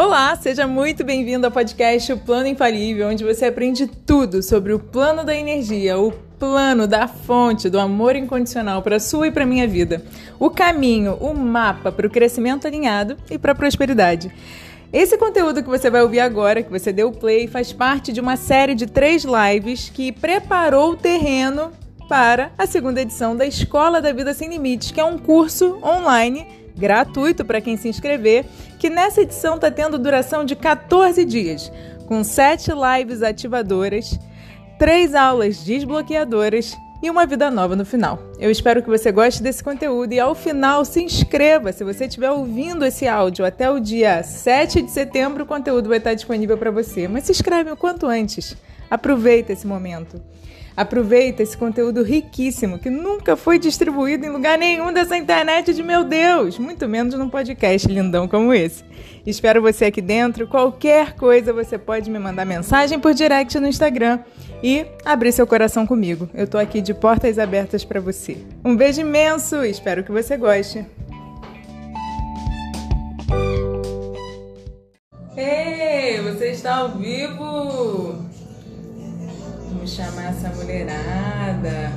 Olá, seja muito bem-vindo ao podcast O Plano Infalível, onde você aprende tudo sobre o plano da energia, o plano da fonte do amor incondicional para sua e para minha vida, o caminho, o mapa para o crescimento alinhado e para a prosperidade. Esse conteúdo que você vai ouvir agora, que você deu play, faz parte de uma série de três lives que preparou o terreno para a segunda edição da Escola da Vida Sem Limites, que é um curso online gratuito para quem se inscrever, que nessa edição está tendo duração de 14 dias, com sete lives ativadoras, três aulas desbloqueadoras e uma vida nova no final. Eu espero que você goste desse conteúdo e ao final se inscreva. Se você estiver ouvindo esse áudio até o dia 7 de setembro, o conteúdo vai estar disponível para você. Mas se inscreve o quanto antes. Aproveita esse momento. Aproveita esse conteúdo riquíssimo que nunca foi distribuído em lugar nenhum dessa internet de meu Deus, muito menos num podcast lindão como esse. Espero você aqui dentro. Qualquer coisa você pode me mandar mensagem por direct no Instagram e abrir seu coração comigo. Eu tô aqui de portas abertas para você. Um beijo imenso, espero que você goste. Ei, você está ao vivo? Vamos chamar essa mulherada.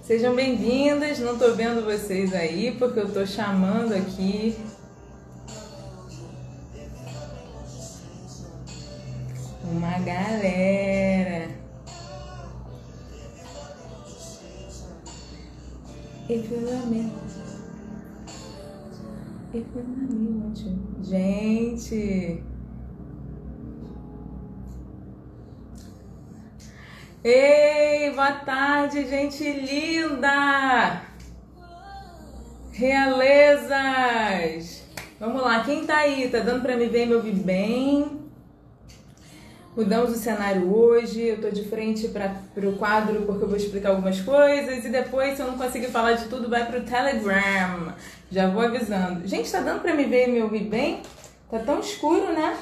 Sejam bem-vindas. Não estou vendo vocês aí porque eu estou chamando aqui. Uma galera. If you Gente. Ei, boa tarde, gente linda! Realezas! Vamos lá, quem tá aí? Tá dando pra me ver e me ouvir bem? Mudamos o cenário hoje, eu tô de frente para o quadro porque eu vou explicar algumas coisas e depois, se eu não conseguir falar de tudo, vai pro Telegram. Já vou avisando. Gente, tá dando pra me ver e me ouvir bem? Tá tão escuro, né?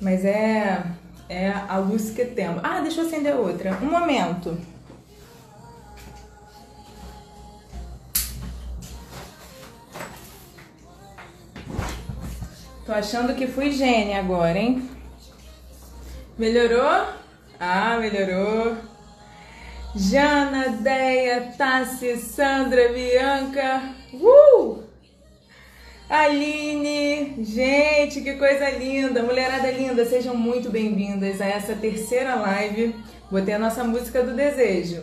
Mas é é a luz que temos. Ah, deixa eu acender outra. Um momento. Tô achando que fui gênia agora, hein? Melhorou? Ah, melhorou. Jana, Deia, Tassi, Sandra, Bianca. Uh! Aline, gente, que coisa linda, mulherada linda, sejam muito bem-vindas a essa terceira live. Botei a nossa música do desejo.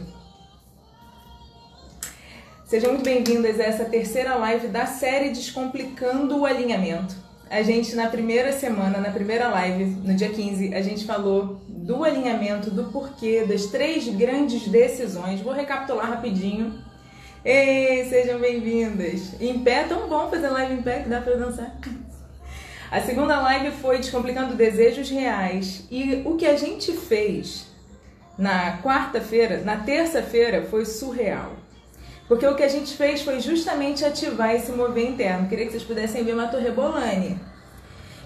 Sejam muito bem-vindas a essa terceira live da série Descomplicando o Alinhamento. A gente, na primeira semana, na primeira live, no dia 15, a gente falou do alinhamento, do porquê, das três grandes decisões. Vou recapitular rapidinho Ei, sejam bem-vindas! Em pé, tão bom fazer live em pé que dá pra dançar. A segunda live foi Descomplicando Desejos Reais. E o que a gente fez na quarta-feira, na terça-feira, foi surreal. Porque o que a gente fez foi justamente ativar esse mover interno. Queria que vocês pudessem ver uma torrebolane.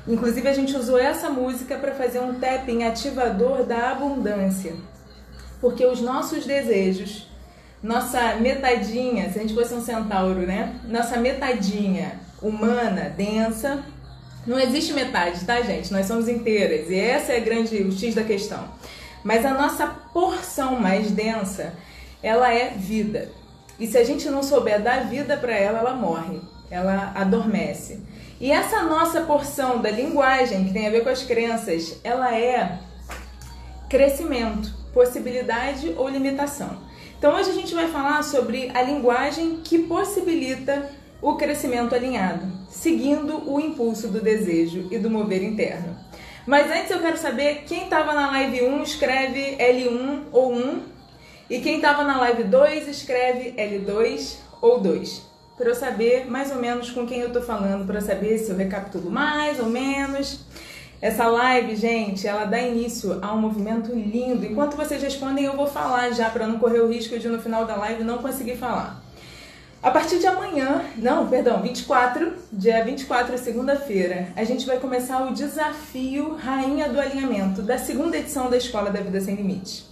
Inclusive, a gente usou essa música para fazer um tapping ativador da abundância. Porque os nossos desejos nossa metadinha, se a gente fosse um centauro, né? Nossa metadinha humana, densa. Não existe metade, tá, gente? Nós somos inteiras. E essa é a grande, o X da questão. Mas a nossa porção mais densa, ela é vida. E se a gente não souber dar vida para ela, ela morre. Ela adormece. E essa nossa porção da linguagem, que tem a ver com as crenças, ela é crescimento, possibilidade ou limitação. Então hoje a gente vai falar sobre a linguagem que possibilita o crescimento alinhado, seguindo o impulso do desejo e do mover interno. Mas antes eu quero saber quem estava na live 1 escreve L1 ou 1 e quem estava na live 2 escreve L2 ou 2. Para eu saber mais ou menos com quem eu estou falando, para saber se eu recapitulo mais ou menos. Essa live, gente, ela dá início a um movimento lindo. Enquanto vocês respondem, eu vou falar já para não correr o risco de no final da live não conseguir falar. A partir de amanhã, não, perdão, 24, dia 24, segunda-feira, a gente vai começar o desafio Rainha do Alinhamento, da segunda edição da Escola da Vida Sem Limite.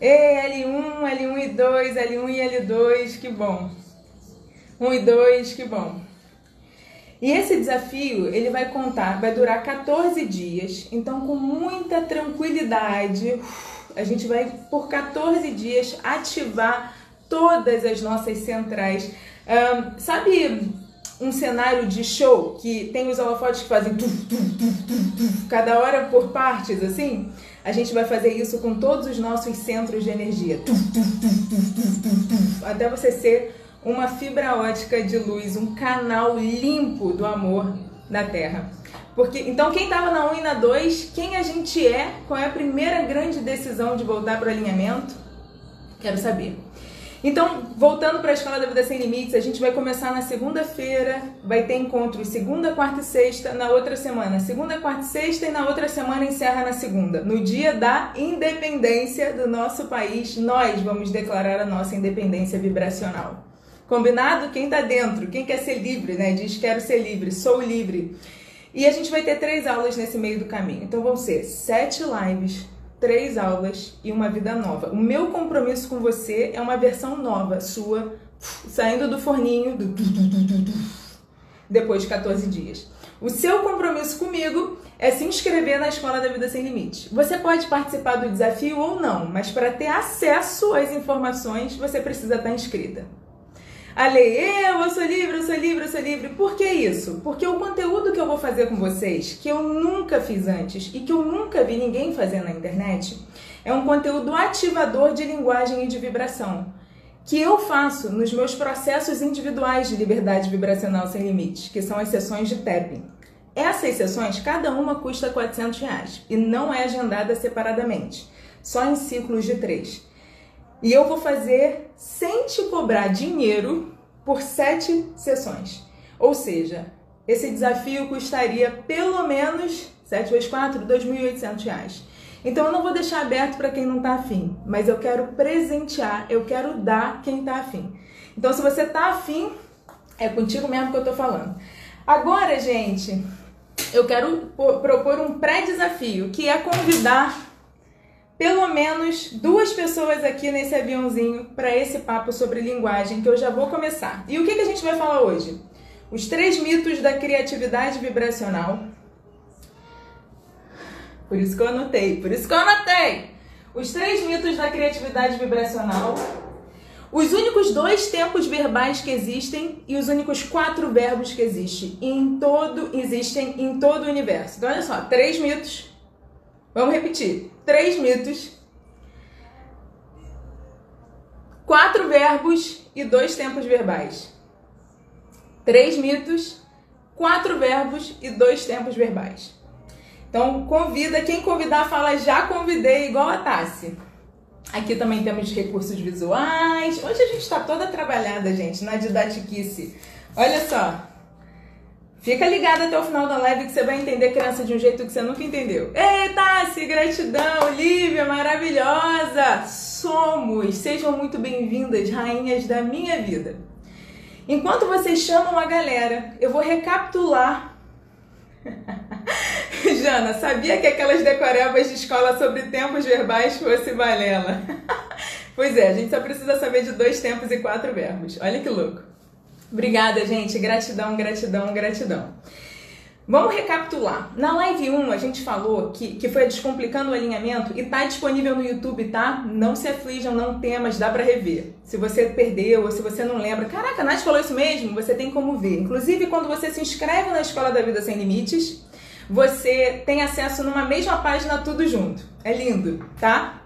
Ei, L1, L1 e 2, L1 e L2, que bom. 1 e 2, que bom. E esse desafio, ele vai contar, vai durar 14 dias. Então, com muita tranquilidade, a gente vai por 14 dias ativar todas as nossas centrais. Um, sabe um cenário de show que tem os holofotes que fazem tuf, tuf, tuf, cada hora por partes, assim? A gente vai fazer isso com todos os nossos centros de energia. Até você ser uma fibra ótica de luz, um canal limpo do amor na Terra. Porque, então, quem estava na 1 e na 2, quem a gente é, qual é a primeira grande decisão de voltar para o alinhamento? Quero saber. Então, voltando para a Escola da Vida Sem Limites, a gente vai começar na segunda-feira, vai ter encontros segunda, quarta e sexta, na outra semana, segunda, quarta e sexta, e na outra semana encerra na segunda. No dia da independência do nosso país, nós vamos declarar a nossa independência vibracional. Combinado? Quem está dentro, quem quer ser livre, né? Diz quero ser livre, sou livre. E a gente vai ter três aulas nesse meio do caminho. Então vão ser sete lives, três aulas e uma vida nova. O meu compromisso com você é uma versão nova, sua, saindo do forninho, do, depois de 14 dias. O seu compromisso comigo é se inscrever na Escola da Vida Sem Limite. Você pode participar do desafio ou não, mas para ter acesso às informações, você precisa estar inscrita. Ale, eu, eu sou livre, eu sou livre, eu sou livre. Por que isso? Porque o conteúdo que eu vou fazer com vocês, que eu nunca fiz antes e que eu nunca vi ninguém fazer na internet, é um conteúdo ativador de linguagem e de vibração, que eu faço nos meus processos individuais de liberdade vibracional sem limites, que são as sessões de tapping. Essas sessões, cada uma custa 400 reais e não é agendada separadamente, só em ciclos de três. E eu vou fazer sem te cobrar dinheiro por sete sessões. Ou seja, esse desafio custaria pelo menos 7 vezes 4, R$ 2.800. Então eu não vou deixar aberto para quem não está afim, mas eu quero presentear, eu quero dar quem está afim. Então se você está afim, é contigo mesmo que eu estou falando. Agora, gente, eu quero propor um pré-desafio, que é convidar pelo menos duas pessoas aqui nesse aviãozinho para esse papo sobre linguagem que eu já vou começar. E o que, que a gente vai falar hoje? Os três mitos da criatividade vibracional. Por isso que eu anotei, por isso que eu anotei! Os três mitos da criatividade vibracional. Os únicos dois tempos verbais que existem e os únicos quatro verbos que existem em todo existem em todo o universo. Então olha só, três mitos. Vamos repetir três mitos, quatro verbos e dois tempos verbais. Três mitos, quatro verbos e dois tempos verbais. Então, convida, quem convidar fala já convidei, igual a Tassi. Aqui também temos recursos visuais. Hoje a gente está toda trabalhada, gente, na didatiquice. Olha só, Fica ligado até o final da live que você vai entender criança de um jeito que você nunca entendeu. Eita, se gratidão, Lívia, maravilhosa! Somos! Sejam muito bem-vindas, rainhas da minha vida. Enquanto vocês chamam a galera, eu vou recapitular. Jana, sabia que aquelas decorebas de escola sobre tempos verbais fosse balela? pois é, a gente só precisa saber de dois tempos e quatro verbos. Olha que louco. Obrigada, gente. Gratidão, gratidão, gratidão. Vamos recapitular. Na live 1 a gente falou que, que foi Descomplicando o Alinhamento e tá disponível no YouTube, tá? Não se aflijam, não temas, dá para rever. Se você perdeu ou se você não lembra, caraca, a Nath falou isso mesmo, você tem como ver. Inclusive, quando você se inscreve na Escola da Vida Sem Limites, você tem acesso numa mesma página tudo junto. É lindo, tá?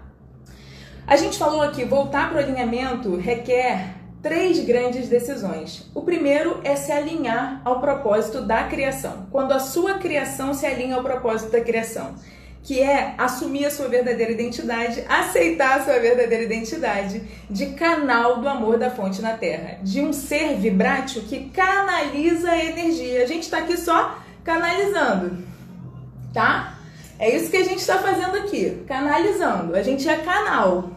A gente falou aqui, voltar para o alinhamento requer três grandes decisões. O primeiro é se alinhar ao propósito da criação, quando a sua criação se alinha ao propósito da criação, que é assumir a sua verdadeira identidade, aceitar a sua verdadeira identidade de canal do amor da fonte na Terra, de um ser vibrátil que canaliza a energia. A gente está aqui só canalizando, tá? É isso que a gente está fazendo aqui, canalizando. A gente é canal.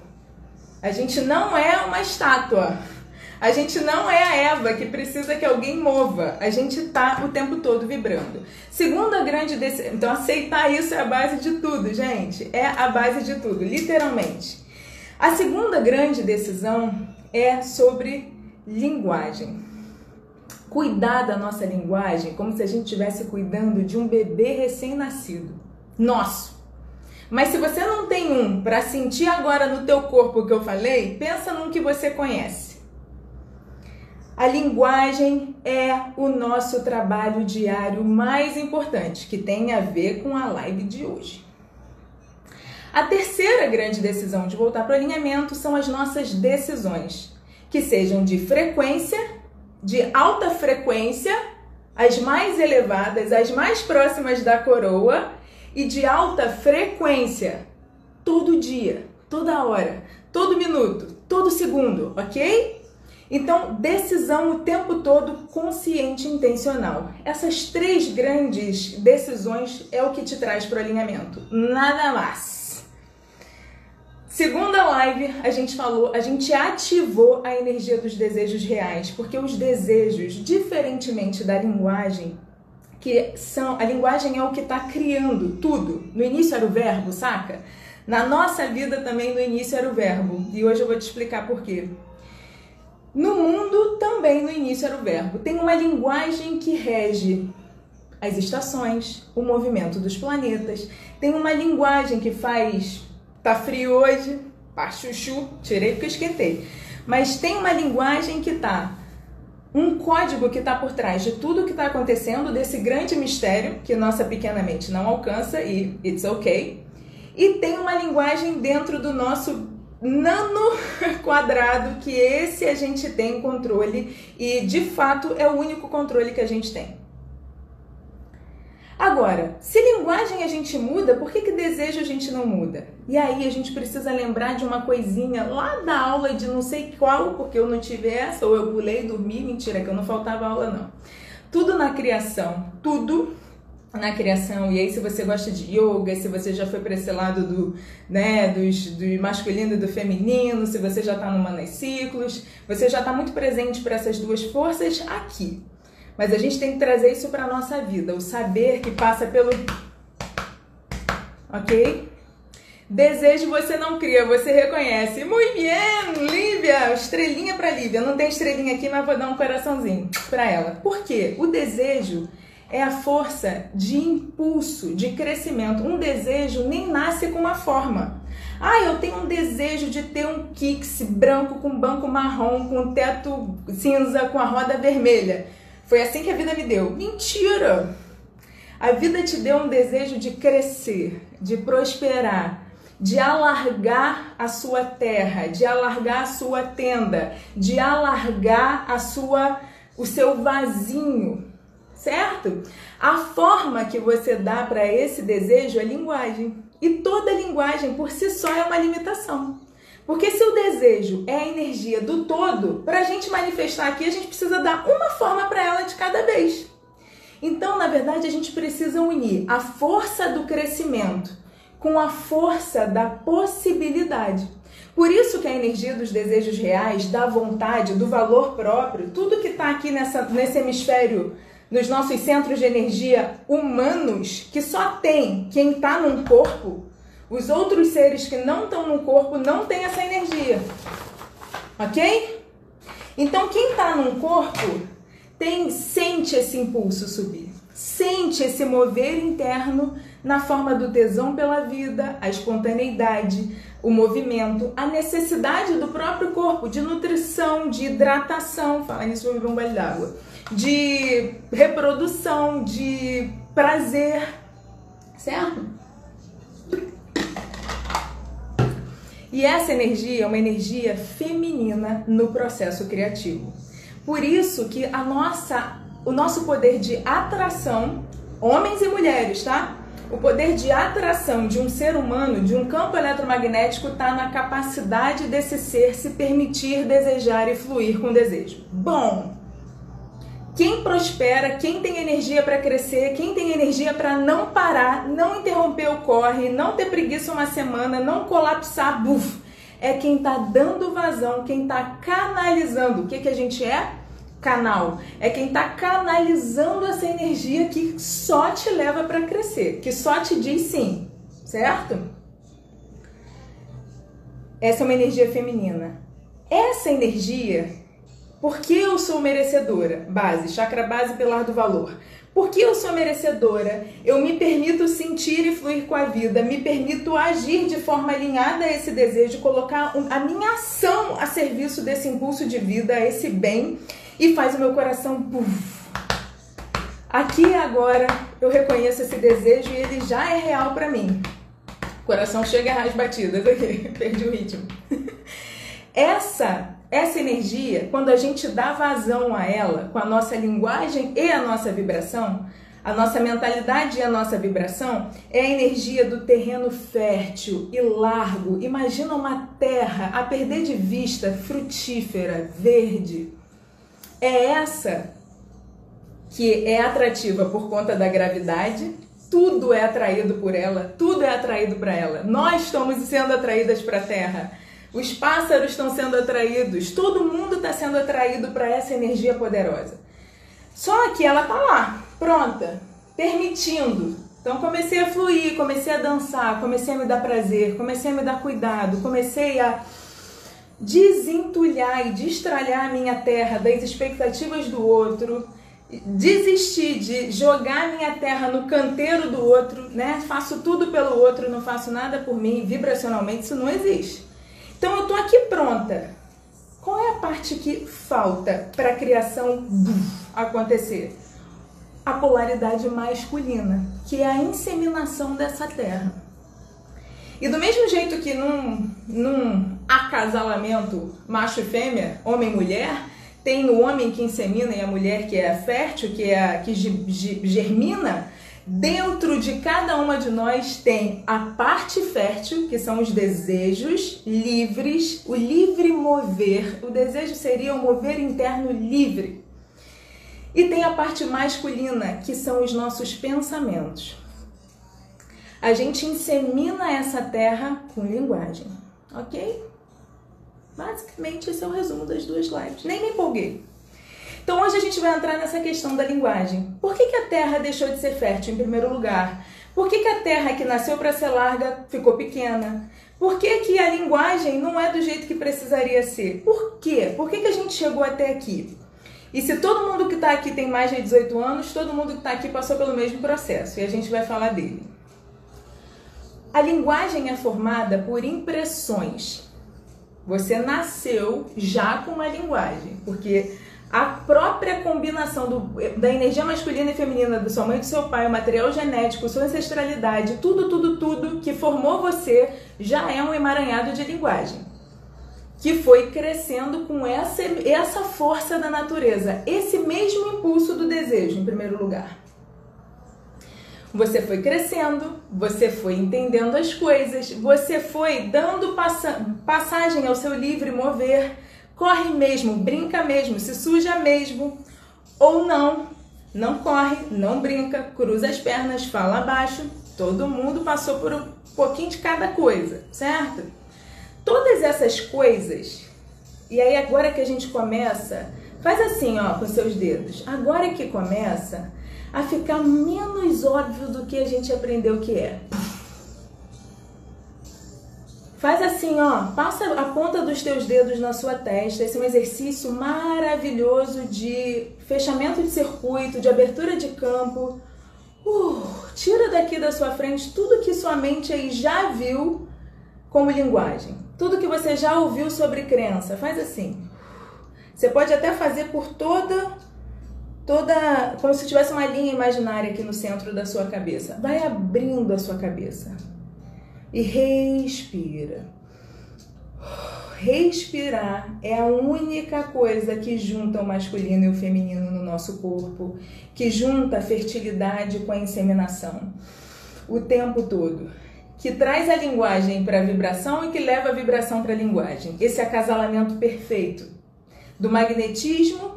A gente não é uma estátua. A gente não é a Eva que precisa que alguém mova. A gente tá o tempo todo vibrando. Segunda grande decisão. Então, aceitar isso é a base de tudo, gente. É a base de tudo, literalmente. A segunda grande decisão é sobre linguagem. Cuidar da nossa linguagem como se a gente estivesse cuidando de um bebê recém-nascido. Nosso. Mas se você não tem um para sentir agora no teu corpo o que eu falei, pensa num que você conhece. A linguagem é o nosso trabalho diário mais importante, que tem a ver com a live de hoje. A terceira grande decisão de voltar para o alinhamento são as nossas decisões, que sejam de frequência, de alta frequência, as mais elevadas, as mais próximas da coroa e de alta frequência, todo dia, toda hora, todo minuto, todo segundo, ok? Então, decisão o tempo todo consciente e intencional. Essas três grandes decisões é o que te traz para o alinhamento. Nada mais. Segunda live, a gente falou, a gente ativou a energia dos desejos reais, porque os desejos, diferentemente da linguagem, que são a linguagem é o que está criando tudo. No início era o verbo, saca? Na nossa vida também no início era o verbo. E hoje eu vou te explicar por quê. No mundo, também no início era o verbo. Tem uma linguagem que rege as estações, o movimento dos planetas. Tem uma linguagem que faz. Tá frio hoje? Pá, chuchu. Tirei porque esquentei. Mas tem uma linguagem que tá. Um código que está por trás de tudo que está acontecendo, desse grande mistério que nossa pequena mente não alcança e it's ok. E tem uma linguagem dentro do nosso nano quadrado que esse a gente tem controle e de fato é o único controle que a gente tem. Agora, se linguagem a gente muda, por que, que desejo a gente não muda? E aí a gente precisa lembrar de uma coisinha lá da aula de não sei qual, porque eu não tive essa, ou eu pulei dormi, mentira, que eu não faltava aula não. Tudo na criação, tudo na criação. E aí, se você gosta de yoga, se você já foi para esse lado do, né, dos, do masculino e do feminino, se você já está no Manas Ciclos, você já está muito presente para essas duas forças aqui. Mas a gente tem que trazer isso para nossa vida, o saber que passa pelo. Ok? Desejo você não cria, você reconhece. Muito bem, Lívia! Estrelinha para Lívia. Não tem estrelinha aqui, mas vou dar um coraçãozinho para ela. Por quê? O desejo é a força de impulso, de crescimento. Um desejo nem nasce com uma forma. Ah, eu tenho um desejo de ter um Kicks branco com banco marrom, com teto cinza, com a roda vermelha. Foi assim que a vida me deu. Mentira! A vida te deu um desejo de crescer, de prosperar, de alargar a sua terra, de alargar a sua tenda, de alargar a sua o seu vasinho certo? A forma que você dá para esse desejo é linguagem. E toda linguagem por si só é uma limitação. Porque se o desejo é a energia do todo, para a gente manifestar aqui, a gente precisa dar uma forma para ela de cada vez. Então, na verdade, a gente precisa unir a força do crescimento com a força da possibilidade. Por isso que a energia dos desejos reais, da vontade, do valor próprio, tudo que está aqui nessa, nesse hemisfério nos nossos centros de energia humanos, que só tem quem está num corpo, os outros seres que não estão no corpo não têm essa energia. Ok? Então, quem está num corpo tem sente esse impulso subir, sente esse mover interno na forma do tesão pela vida, a espontaneidade, o movimento, a necessidade do próprio corpo de nutrição, de hidratação. Fala nisso, vou beber um balde d'água de reprodução, de prazer, certo? E essa energia é uma energia feminina no processo criativo. Por isso que a nossa, o nosso poder de atração, homens e mulheres, tá? O poder de atração de um ser humano, de um campo eletromagnético, está na capacidade desse ser se permitir desejar e fluir com desejo. Bom, quem prospera, quem tem energia para crescer, quem tem energia para não parar, não interromper o corre, não ter preguiça uma semana, não colapsar, buf, é quem está dando vazão, quem está canalizando. O que, que a gente é? Canal. É quem está canalizando essa energia que só te leva para crescer, que só te diz sim, certo? essa é uma energia feminina. Essa energia, porque eu sou merecedora, base, chakra base, pilar do valor. Porque eu sou merecedora, eu me permito sentir e fluir com a vida, me permito agir de forma alinhada a esse desejo, colocar a minha ação a serviço desse impulso de vida, a esse bem, e faz o meu coração puff. Aqui e agora eu reconheço esse desejo e ele já é real para mim. O coração chega as batidas aqui, perdi o ritmo. Essa essa energia, quando a gente dá vazão a ela com a nossa linguagem e a nossa vibração, a nossa mentalidade e a nossa vibração é a energia do terreno fértil e largo. Imagina uma terra a perder de vista, frutífera, verde. É essa que é atrativa por conta da gravidade. Tudo é atraído por ela, tudo é atraído para ela. Nós estamos sendo atraídas para a Terra. Os pássaros estão sendo atraídos, todo mundo está sendo atraído para essa energia poderosa. Só que ela tá lá, pronta, permitindo. Então comecei a fluir, comecei a dançar, comecei a me dar prazer, comecei a me dar cuidado, comecei a desentulhar e destralhar a minha terra das expectativas do outro, desistir de jogar minha terra no canteiro do outro, né? Faço tudo pelo outro, não faço nada por mim, vibracionalmente isso não existe. Então eu tô aqui pronta. Qual é a parte que falta para a criação acontecer? A polaridade masculina, que é a inseminação dessa terra. E do mesmo jeito que num, num acasalamento macho e fêmea, homem e mulher, tem o homem que insemina e a mulher que é fértil, que é que germina, Dentro de cada uma de nós tem a parte fértil, que são os desejos livres, o livre mover. O desejo seria o mover interno livre. E tem a parte masculina, que são os nossos pensamentos. A gente insemina essa terra com linguagem, ok? Basicamente, esse é o resumo das duas lives. Nem me empolguei. Então hoje a gente vai entrar nessa questão da linguagem. Por que, que a Terra deixou de ser fértil em primeiro lugar? Por que, que a Terra que nasceu para ser larga ficou pequena? Por que, que a linguagem não é do jeito que precisaria ser? Por quê? Por que, que a gente chegou até aqui? E se todo mundo que está aqui tem mais de 18 anos, todo mundo que está aqui passou pelo mesmo processo e a gente vai falar dele. A linguagem é formada por impressões. Você nasceu já com uma linguagem, porque a própria combinação do, da energia masculina e feminina da sua mãe e do seu pai, o material genético, sua ancestralidade, tudo, tudo, tudo que formou você já é um emaranhado de linguagem. Que foi crescendo com essa, essa força da natureza, esse mesmo impulso do desejo, em primeiro lugar. Você foi crescendo, você foi entendendo as coisas, você foi dando passa, passagem ao seu livre mover Corre mesmo, brinca mesmo, se suja mesmo. Ou não, não corre, não brinca, cruza as pernas, fala abaixo. Todo mundo passou por um pouquinho de cada coisa, certo? Todas essas coisas, e aí agora que a gente começa, faz assim, ó, com seus dedos. Agora que começa a ficar menos óbvio do que a gente aprendeu que é. Faz assim, ó, passa a ponta dos teus dedos na sua testa. Esse é um exercício maravilhoso de fechamento de circuito, de abertura de campo. Uh, tira daqui da sua frente tudo que sua mente aí já viu como linguagem. Tudo que você já ouviu sobre crença. Faz assim. Você pode até fazer por toda toda como se tivesse uma linha imaginária aqui no centro da sua cabeça. Vai abrindo a sua cabeça e respira. Respirar é a única coisa que junta o masculino e o feminino no nosso corpo, que junta a fertilidade com a inseminação o tempo todo, que traz a linguagem para a vibração e que leva a vibração para a linguagem. Esse acasalamento perfeito do magnetismo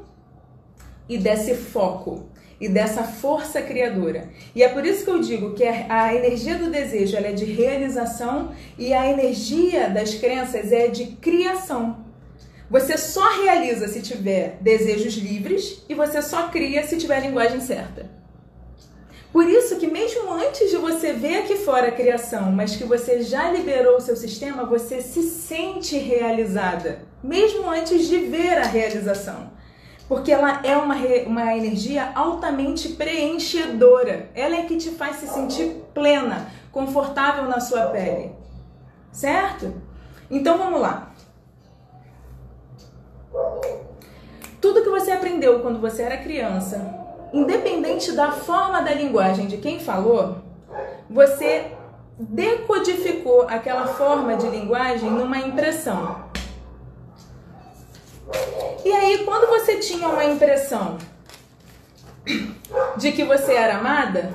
e desse foco e dessa força criadora. E é por isso que eu digo que a energia do desejo é de realização e a energia das crenças é de criação. Você só realiza se tiver desejos livres e você só cria se tiver a linguagem certa. Por isso que mesmo antes de você ver aqui fora a criação, mas que você já liberou o seu sistema, você se sente realizada, mesmo antes de ver a realização. Porque ela é uma, uma energia altamente preenchedora. Ela é que te faz se sentir plena, confortável na sua pele. Certo? Então vamos lá. Tudo que você aprendeu quando você era criança, independente da forma da linguagem de quem falou, você decodificou aquela forma de linguagem numa impressão. E aí, quando você tinha uma impressão de que você era amada,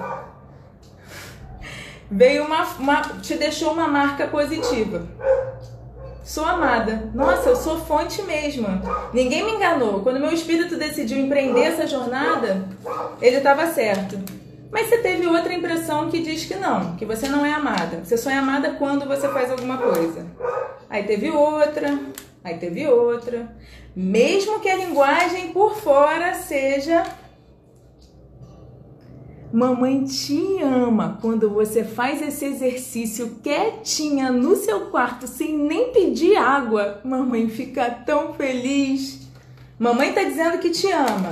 veio uma, uma te deixou uma marca positiva. Sou amada. Nossa, eu sou fonte mesmo. Ninguém me enganou. Quando meu espírito decidiu empreender essa jornada, ele estava certo. Mas você teve outra impressão que diz que não, que você não é amada. Você só é amada quando você faz alguma coisa. Aí teve outra, aí teve outra. Mesmo que a linguagem por fora seja Mamãe te ama quando você faz esse exercício quietinha no seu quarto sem nem pedir água. Mamãe fica tão feliz. Mamãe tá dizendo que te ama,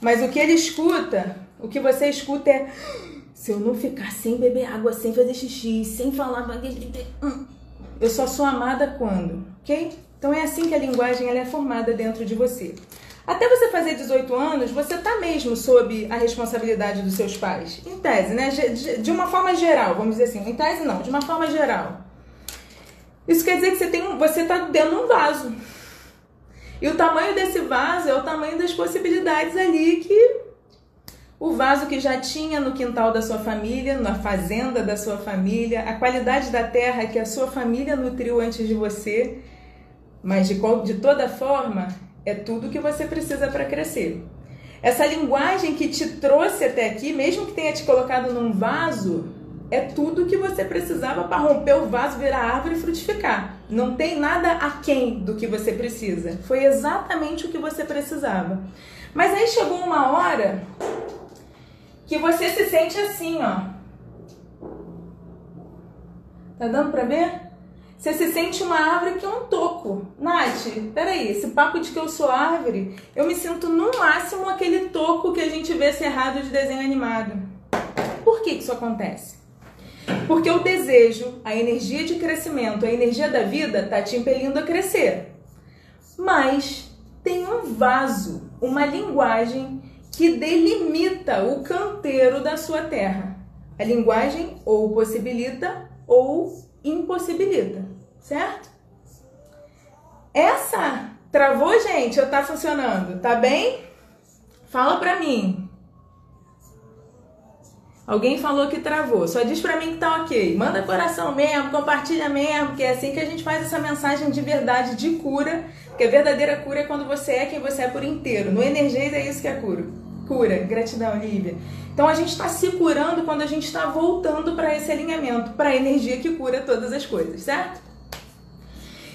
mas o que ele escuta, o que você escuta é: se eu não ficar sem beber água, sem fazer xixi, sem falar, hum, eu só sou amada quando, ok? Então é assim que a linguagem ela é formada dentro de você. Até você fazer 18 anos, você tá mesmo sob a responsabilidade dos seus pais. Em tese, né? De uma forma geral, vamos dizer assim. Em tese não, de uma forma geral. Isso quer dizer que você tem você tá dentro de um vaso. E o tamanho desse vaso é o tamanho das possibilidades ali que o vaso que já tinha no quintal da sua família, na fazenda da sua família, a qualidade da terra que a sua família nutriu antes de você. Mas de, de toda forma, é tudo que você precisa para crescer. Essa linguagem que te trouxe até aqui, mesmo que tenha te colocado num vaso, é tudo que você precisava para romper o vaso, virar árvore e frutificar. Não tem nada aquém do que você precisa. Foi exatamente o que você precisava. Mas aí chegou uma hora que você se sente assim, ó. Tá dando para ver? Você se sente uma árvore que é um toco. Nath, peraí, esse papo de que eu sou árvore, eu me sinto no máximo aquele toco que a gente vê cerrado de desenho animado. Por que isso acontece? Porque o desejo, a energia de crescimento, a energia da vida está te impelindo a crescer. Mas tem um vaso, uma linguagem que delimita o canteiro da sua terra. A linguagem ou possibilita ou impossibilita certo? Essa travou, gente, ou tá funcionando? Tá bem? Fala pra mim. Alguém falou que travou. Só diz pra mim que tá ok. Manda coração mesmo, compartilha mesmo, que é assim que a gente faz essa mensagem de verdade, de cura. Porque a verdadeira cura é quando você é quem você é por inteiro. No Energias é isso que é cura. Cura. Gratidão, Lívia. Então a gente está se curando quando a gente está voltando para esse alinhamento, para a energia que cura todas as coisas, certo?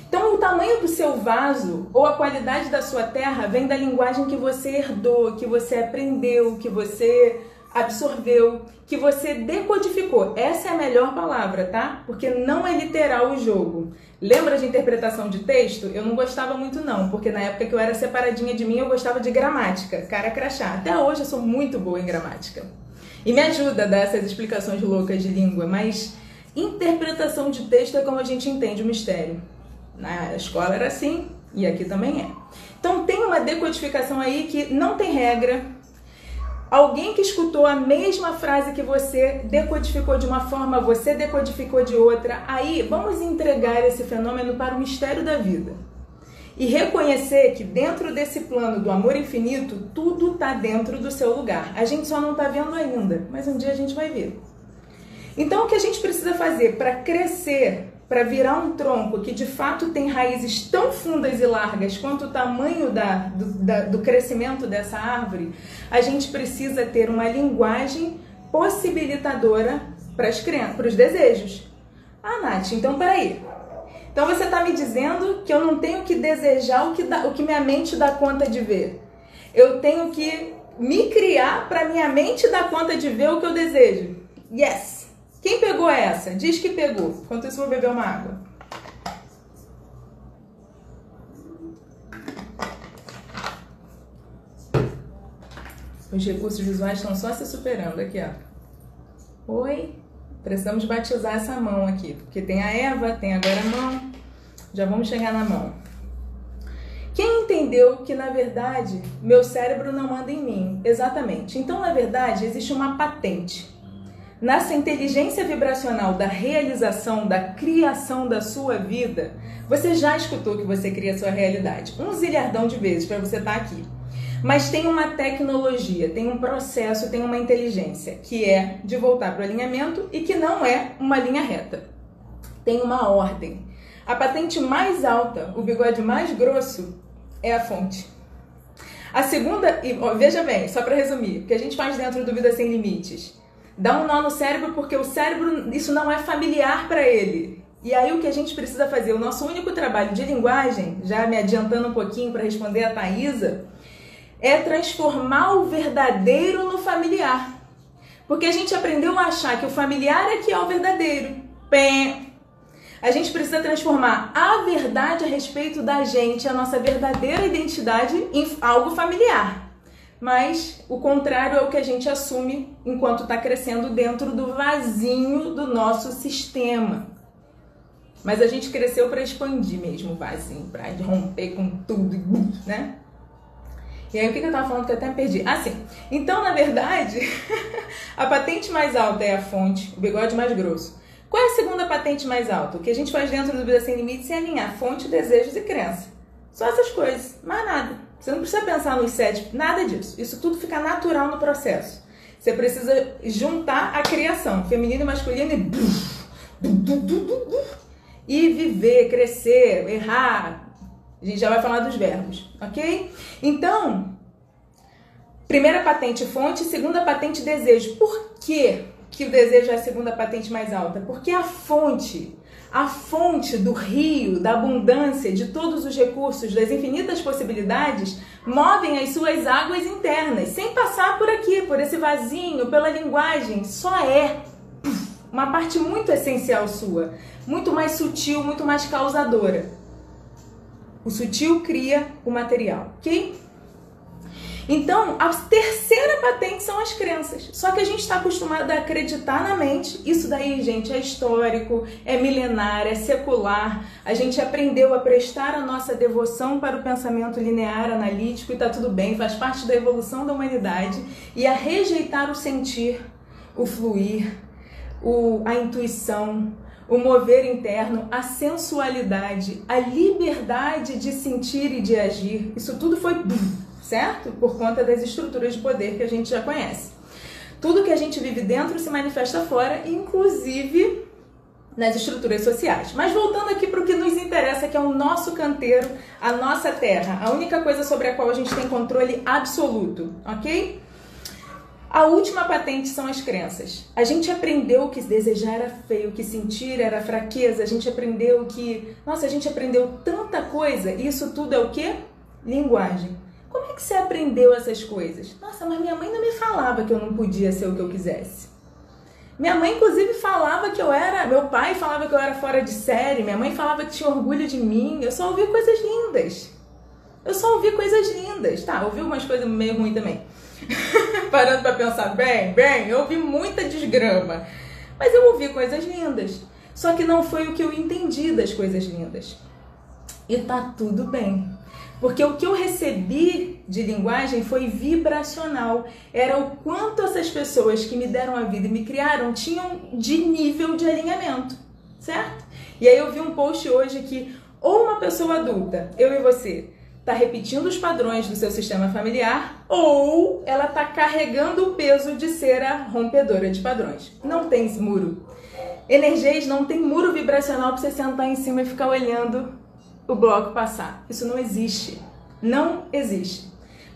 Então, o tamanho do seu vaso ou a qualidade da sua terra vem da linguagem que você herdou, que você aprendeu, que você absorveu, que você decodificou. Essa é a melhor palavra, tá? Porque não é literal o jogo. Lembra de interpretação de texto? Eu não gostava muito não, porque na época que eu era separadinha de mim, eu gostava de gramática, cara crachá. Até hoje eu sou muito boa em gramática. E me ajuda a dar essas explicações loucas de língua, mas interpretação de texto é como a gente entende o mistério. Na escola era assim e aqui também é. Então tem uma decodificação aí que não tem regra. Alguém que escutou a mesma frase que você decodificou de uma forma, você decodificou de outra. Aí vamos entregar esse fenômeno para o mistério da vida. E reconhecer que dentro desse plano do amor infinito, tudo está dentro do seu lugar. A gente só não está vendo ainda, mas um dia a gente vai ver. Então o que a gente precisa fazer para crescer para virar um tronco que de fato tem raízes tão fundas e largas quanto o tamanho da, do, da, do crescimento dessa árvore, a gente precisa ter uma linguagem possibilitadora para os desejos. Ah, Nath, então peraí. Então você está me dizendo que eu não tenho que desejar o que, dá, o que minha mente dá conta de ver. Eu tenho que me criar para minha mente dar conta de ver o que eu desejo. Yes! Quem pegou essa? Diz que pegou. Enquanto isso, vou beber uma água. Os recursos visuais estão só se superando aqui, ó. Oi, precisamos batizar essa mão aqui, porque tem a Eva, tem agora a mão. Já vamos chegar na mão. Quem entendeu que na verdade meu cérebro não manda em mim? Exatamente. Então, na verdade, existe uma patente. Nessa inteligência vibracional da realização, da criação da sua vida, você já escutou que você cria a sua realidade. Um zilhardão de vezes para você estar tá aqui. Mas tem uma tecnologia, tem um processo, tem uma inteligência, que é de voltar para o alinhamento e que não é uma linha reta. Tem uma ordem. A patente mais alta, o bigode mais grosso, é a fonte. A segunda, e veja bem, só para resumir, o que a gente faz dentro do Vida Sem Limites? Dá um nó no cérebro porque o cérebro, isso não é familiar para ele. E aí o que a gente precisa fazer, o nosso único trabalho de linguagem, já me adiantando um pouquinho para responder a Thaisa, é transformar o verdadeiro no familiar. Porque a gente aprendeu a achar que o familiar é que é o verdadeiro. Pé. A gente precisa transformar a verdade a respeito da gente, a nossa verdadeira identidade, em algo familiar. Mas o contrário é o que a gente assume enquanto está crescendo dentro do vasinho do nosso sistema. Mas a gente cresceu para expandir mesmo o vasinho, para romper com tudo, né? E aí, o que, eu tava falando que eu até perdi? Ah, sim. Então, na verdade, a patente mais alta é a fonte, o bigode mais grosso. Qual é a segunda patente mais alta? O que a gente faz dentro do Vida Sem Limites é alinhar fonte, desejos e crença. Só essas coisas, mais nada. Você não precisa pensar nos sete, nada disso. Isso tudo fica natural no processo. Você precisa juntar a criação, feminino e masculino e, e viver, crescer, errar, a gente já vai falar dos verbos, ok? Então, primeira patente fonte, segunda patente desejo. Por quê que o desejo é a segunda patente mais alta? Porque a fonte, a fonte do rio, da abundância, de todos os recursos, das infinitas possibilidades, movem as suas águas internas, sem passar por aqui, por esse vasinho, pela linguagem. Só é uma parte muito essencial sua, muito mais sutil, muito mais causadora. O sutil cria o material, ok? Então, a terceira patente são as crenças. Só que a gente está acostumado a acreditar na mente. Isso daí, gente, é histórico, é milenar, é secular. A gente aprendeu a prestar a nossa devoção para o pensamento linear, analítico, e tá tudo bem, faz parte da evolução da humanidade. E a rejeitar o sentir, o fluir, o, a intuição, o mover interno, a sensualidade, a liberdade de sentir e de agir. Isso tudo foi certo? Por conta das estruturas de poder que a gente já conhece. Tudo que a gente vive dentro se manifesta fora, inclusive nas estruturas sociais. Mas voltando aqui para o que nos interessa, que é o nosso canteiro, a nossa terra, a única coisa sobre a qual a gente tem controle absoluto, ok? A última patente são as crenças. A gente aprendeu que desejar era feio, que sentir era fraqueza, a gente aprendeu que. Nossa, a gente aprendeu tanta coisa. E isso tudo é o quê? Linguagem. Como é que você aprendeu essas coisas? Nossa, mas minha mãe não me falava que eu não podia ser o que eu quisesse. Minha mãe, inclusive, falava que eu era. Meu pai falava que eu era fora de série. Minha mãe falava que tinha orgulho de mim. Eu só ouvi coisas lindas. Eu só ouvi coisas lindas. Tá, ouvi umas coisas meio ruins também. Parando para pensar bem, bem, eu ouvi muita desgrama. Mas eu ouvi coisas lindas. Só que não foi o que eu entendi das coisas lindas. E tá tudo bem. Porque o que eu recebi de linguagem foi vibracional. Era o quanto essas pessoas que me deram a vida e me criaram tinham de nível de alinhamento, certo? E aí eu vi um post hoje que ou uma pessoa adulta, eu e você, está repetindo os padrões do seu sistema familiar ou ela está carregando o peso de ser a rompedora de padrões. Não tem muro. Energias não tem muro vibracional para você sentar em cima e ficar olhando o bloco passar. Isso não existe. Não existe.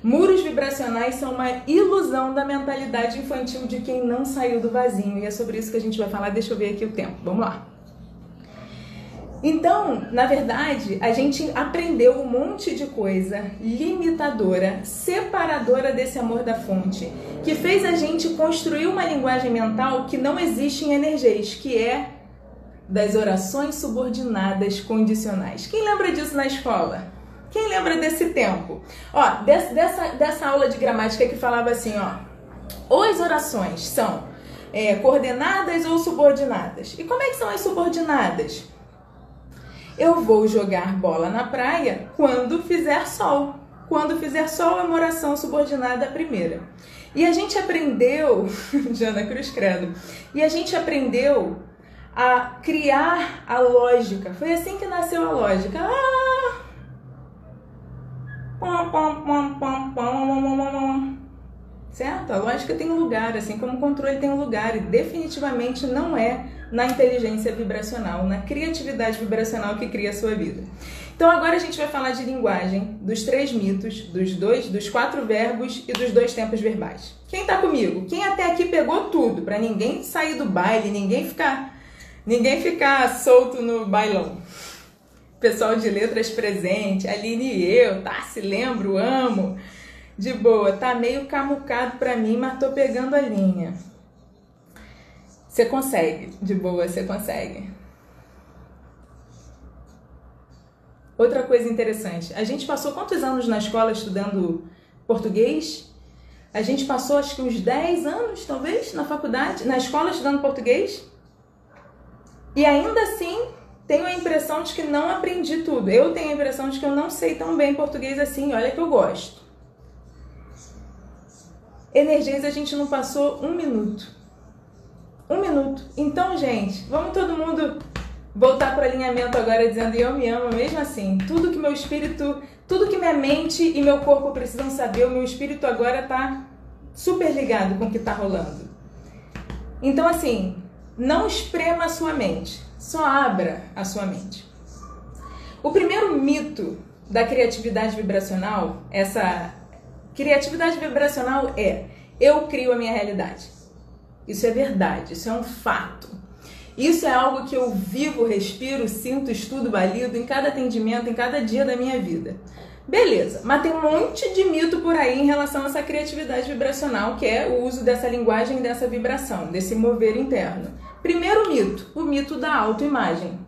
Muros vibracionais são uma ilusão da mentalidade infantil de quem não saiu do vasinho. E é sobre isso que a gente vai falar. Deixa eu ver aqui o tempo. Vamos lá. Então, na verdade, a gente aprendeu um monte de coisa limitadora, separadora desse amor da fonte, que fez a gente construir uma linguagem mental que não existe em energias, que é das orações subordinadas condicionais. Quem lembra disso na escola? Quem lembra desse tempo? Ó, dessa, dessa aula de gramática que falava assim, ó, as orações são é, coordenadas ou subordinadas. E como é que são as subordinadas? Eu vou jogar bola na praia quando fizer sol. Quando fizer sol é uma oração subordinada à primeira. E a gente aprendeu, Jana Cruz Credo, e a gente aprendeu a criar a lógica. Foi assim que nasceu a lógica. Ah! Certo? A lógica tem um lugar, assim como o controle tem um lugar, e definitivamente não é na inteligência vibracional, na criatividade vibracional que cria a sua vida. Então agora a gente vai falar de linguagem, dos três mitos, dos dois, dos quatro verbos e dos dois tempos verbais. Quem tá comigo? Quem até aqui pegou tudo, para ninguém sair do baile, ninguém ficar, ninguém ficar solto no bailão. Pessoal de letras presente, Aline e eu, tá? Se lembro, amo de boa, tá meio camucado para mim, mas tô pegando a linha. Você consegue, de boa, você consegue. Outra coisa interessante, a gente passou quantos anos na escola estudando português? A gente passou acho que uns 10 anos, talvez, na faculdade, na escola estudando português. E ainda assim, tenho a impressão de que não aprendi tudo. Eu tenho a impressão de que eu não sei tão bem português assim, olha que eu gosto. Energias a gente não passou um minuto. Um minuto. Então, gente, vamos todo mundo voltar para o alinhamento agora dizendo eu me amo mesmo assim. Tudo que meu espírito, tudo que minha mente e meu corpo precisam saber, o meu espírito agora tá super ligado com o que tá rolando. Então, assim, não esprema a sua mente, só abra a sua mente. O primeiro mito da criatividade vibracional, essa Criatividade vibracional é eu crio a minha realidade. Isso é verdade, isso é um fato. Isso é algo que eu vivo, respiro, sinto, estudo, valido em cada atendimento, em cada dia da minha vida. Beleza, mas tem um monte de mito por aí em relação a essa criatividade vibracional, que é o uso dessa linguagem, dessa vibração, desse mover interno. Primeiro mito, o mito da autoimagem.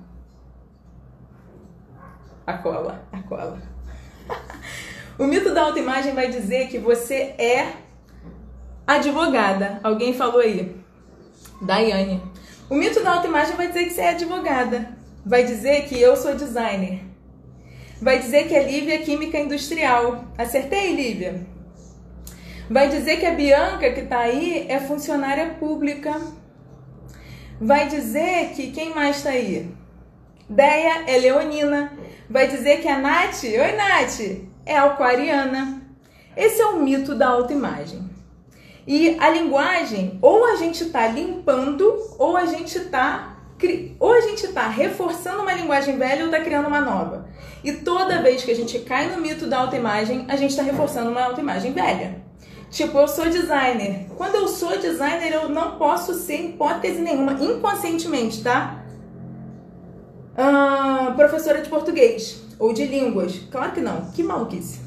A cola, a cola. O mito da autoimagem vai dizer que você é advogada. Alguém falou aí. Daiane. O mito da autoimagem vai dizer que você é advogada. Vai dizer que eu sou designer. Vai dizer que a Lívia é química industrial. Acertei, Lívia? Vai dizer que a Bianca, que tá aí, é funcionária pública. Vai dizer que quem mais tá aí? Deia é leonina. Vai dizer que a Nath, oi Nath, é aquariana. Esse é o mito da autoimagem. E a linguagem, ou a gente está limpando, ou a gente está ou a gente está reforçando uma linguagem velha ou está criando uma nova. E toda vez que a gente cai no mito da autoimagem, a gente está reforçando uma autoimagem velha. Tipo, eu sou designer. Quando eu sou designer, eu não posso ser hipótese nenhuma, inconscientemente, tá? Ah, professora de português ou de línguas. Claro que não. Que maluquice.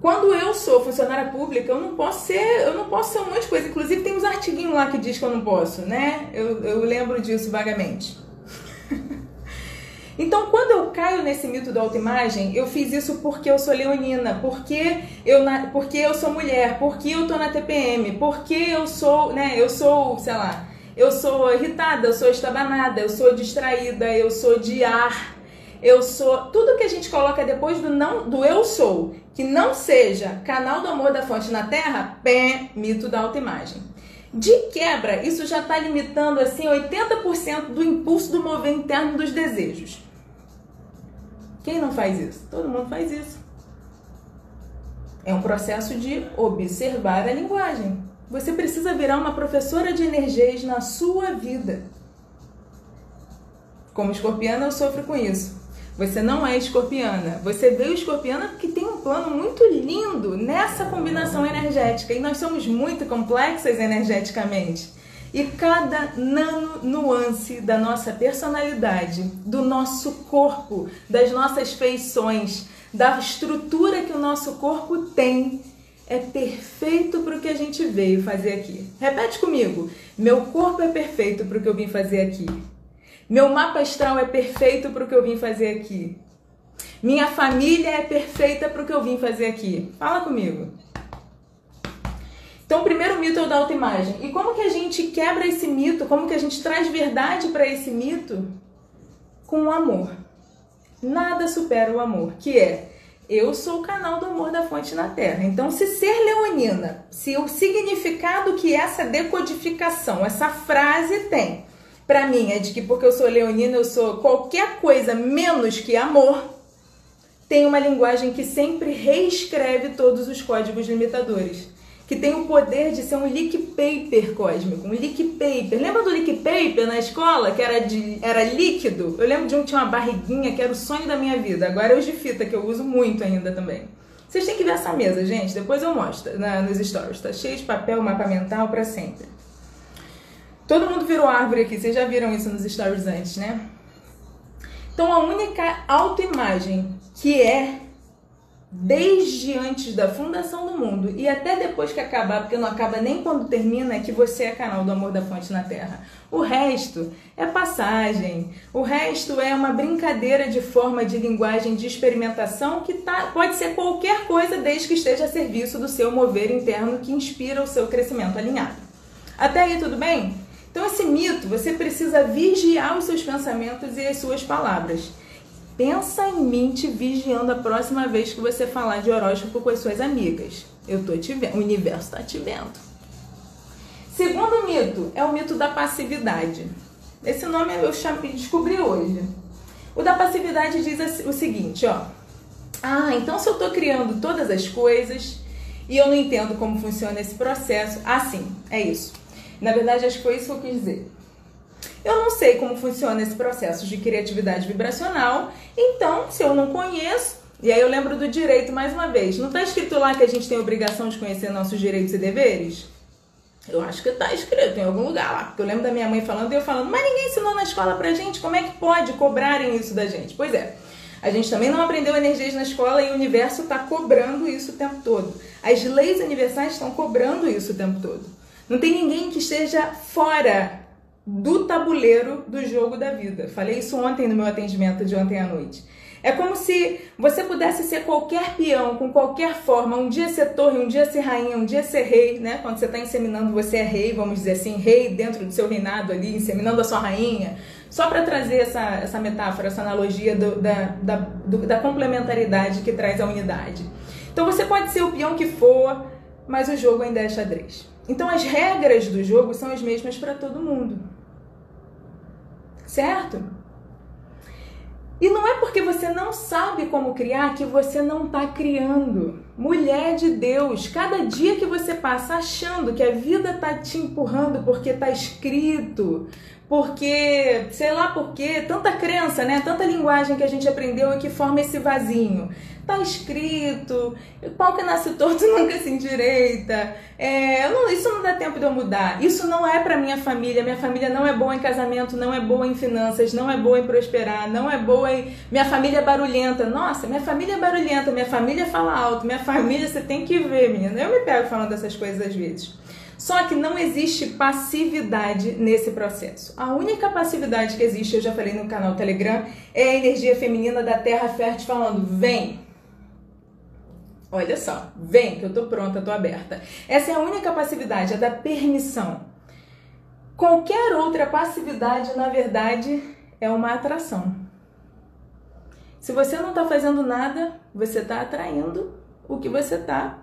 Quando eu sou funcionária pública, eu não posso ser, eu não posso ser um monte de coisa. Inclusive tem uns artiguinhos lá que diz que eu não posso, né? Eu, eu lembro disso vagamente. então, quando eu caio nesse mito da autoimagem, eu fiz isso porque eu sou leonina, porque eu, porque eu sou mulher, porque eu tô na TPM, porque eu sou, né? Eu sou, sei lá, eu sou irritada, eu sou estabanada, eu sou distraída, eu sou de ar, eu sou, tudo que a gente coloca depois do não do eu sou, que não seja canal do amor da fonte na Terra, pé, mito da autoimagem. De quebra, isso já está limitando assim 80% do impulso do mover interno dos desejos. Quem não faz isso? Todo mundo faz isso. É um processo de observar a linguagem. Você precisa virar uma professora de energias na sua vida. Como escorpiana, eu sofro com isso. Você não é escorpiana. Você veio escorpiana porque tem um plano muito lindo nessa combinação energética. E nós somos muito complexas energeticamente. E cada nano nuance da nossa personalidade, do nosso corpo, das nossas feições, da estrutura que o nosso corpo tem, é perfeito para o que a gente veio fazer aqui. Repete comigo: meu corpo é perfeito para o que eu vim fazer aqui. Meu mapa astral é perfeito para o que eu vim fazer aqui. Minha família é perfeita para o que eu vim fazer aqui. Fala comigo. Então, o primeiro mito é o da autoimagem. E como que a gente quebra esse mito? Como que a gente traz verdade para esse mito? Com o amor. Nada supera o amor, que é eu sou o canal do amor da fonte na Terra. Então, se ser leonina, se o significado que essa decodificação, essa frase tem, para mim é de que porque eu sou leonina, eu sou qualquer coisa menos que amor, tem uma linguagem que sempre reescreve todos os códigos limitadores que tem o poder de ser um leak paper cósmico, um leak paper. Lembra do leak paper na escola, que era, de, era líquido? Eu lembro de um que tinha uma barriguinha, que era o sonho da minha vida. Agora é os de fita, que eu uso muito ainda também. Vocês têm que ver essa mesa, gente. Depois eu mostro na, nos stories. Tá cheio de papel, mapa mental para sempre. Todo mundo virou árvore aqui. Vocês já viram isso nos stories antes, né? Então a única autoimagem que é desde antes da fundação do mundo e até depois que acabar, porque não acaba nem quando termina, é que você é canal do amor da fonte na Terra. O resto é passagem. O resto é uma brincadeira de forma de linguagem de experimentação que tá, pode ser qualquer coisa desde que esteja a serviço do seu mover interno que inspira o seu crescimento alinhado. Até aí tudo bem? Então esse mito, você precisa vigiar os seus pensamentos e as suas palavras. Pensa em mim te vigiando a próxima vez que você falar de horóscopo com as suas amigas. Eu tô te vendo, o universo tá te vendo. Segundo mito é o mito da passividade. Esse nome eu descobri hoje. O da passividade diz o seguinte, ó. Ah, então se eu tô criando todas as coisas e eu não entendo como funciona esse processo, ah, sim, é isso. Na verdade, acho que foi isso que eu quis dizer. Eu não sei como funciona esse processo de criatividade vibracional, então, se eu não conheço, e aí eu lembro do direito mais uma vez, não está escrito lá que a gente tem obrigação de conhecer nossos direitos e deveres? Eu acho que está escrito em algum lugar lá. Porque eu lembro da minha mãe falando e eu falando, mas ninguém ensinou na escola pra gente, como é que pode cobrarem isso da gente? Pois é. A gente também não aprendeu energias na escola e o universo está cobrando isso o tempo todo. As leis universais estão cobrando isso o tempo todo. Não tem ninguém que esteja fora do tabuleiro do jogo da vida. Falei isso ontem no meu atendimento de ontem à noite. É como se você pudesse ser qualquer peão, com qualquer forma, um dia ser torre, um dia ser rainha, um dia ser rei, né? Quando você está inseminando, você é rei, vamos dizer assim, rei dentro do seu reinado ali, inseminando a sua rainha. Só para trazer essa, essa metáfora, essa analogia do, da, da, do, da complementaridade que traz a unidade. Então você pode ser o peão que for, mas o jogo ainda é xadrez. Então as regras do jogo são as mesmas para todo mundo certo? E não é porque você não sabe como criar que você não está criando. Mulher de Deus, cada dia que você passa achando que a vida está te empurrando porque está escrito, porque, sei lá por quê, tanta crença, né? Tanta linguagem que a gente aprendeu e que forma esse vazinho. Tá escrito, pau que nasce torto nunca se endireita. É, não, isso não dá tempo de eu mudar. Isso não é para minha família. Minha família não é boa em casamento, não é boa em finanças, não é boa em prosperar, não é boa em. Minha família é barulhenta. Nossa, minha família é barulhenta, minha família fala alto, minha família você tem que ver, menina. Eu me pego falando dessas coisas às vezes. Só que não existe passividade nesse processo. A única passividade que existe, eu já falei no canal Telegram, é a energia feminina da Terra Fértil falando: vem. Olha só, vem que eu tô pronta, tô aberta. Essa é a única passividade, a da permissão. Qualquer outra passividade, na verdade, é uma atração. Se você não está fazendo nada, você está atraindo o que você está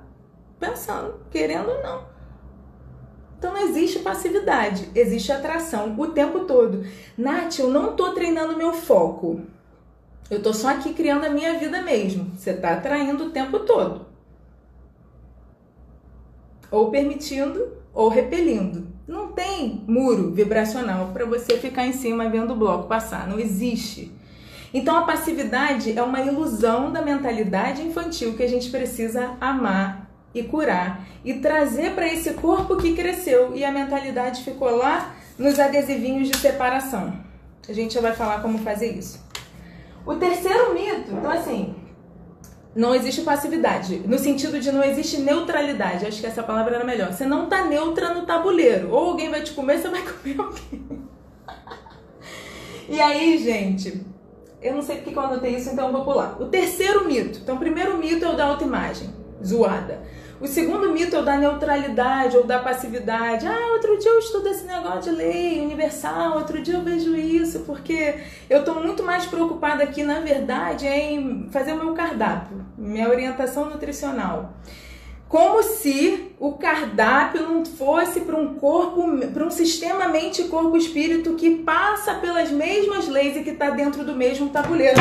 pensando, querendo ou não. Então não existe passividade, existe atração o tempo todo. Nath, eu não tô treinando meu foco. Eu tô só aqui criando a minha vida mesmo. Você tá atraindo o tempo todo. Ou permitindo ou repelindo. Não tem muro vibracional para você ficar em cima vendo o bloco passar, não existe. Então a passividade é uma ilusão da mentalidade infantil que a gente precisa amar e curar e trazer para esse corpo que cresceu e a mentalidade ficou lá nos adesivinhos de separação. A gente já vai falar como fazer isso. O terceiro mito, então assim, não existe passividade, no sentido de não existe neutralidade. Acho que essa palavra era melhor. Você não tá neutra no tabuleiro. Ou alguém vai te comer, você vai comer alguém. e aí, gente, eu não sei porque eu anotei isso, então eu vou pular. O terceiro mito. Então, o primeiro mito é o da autoimagem, zoada. O segundo mito é o da neutralidade ou da passividade. Ah, outro dia eu estudo esse negócio de lei universal, outro dia eu vejo isso, porque eu estou muito mais preocupada aqui, na verdade, em fazer o meu cardápio, minha orientação nutricional. Como se o cardápio não fosse para um corpo, para um sistema mente-corpo-espírito que passa pelas mesmas leis e que está dentro do mesmo tabuleiro.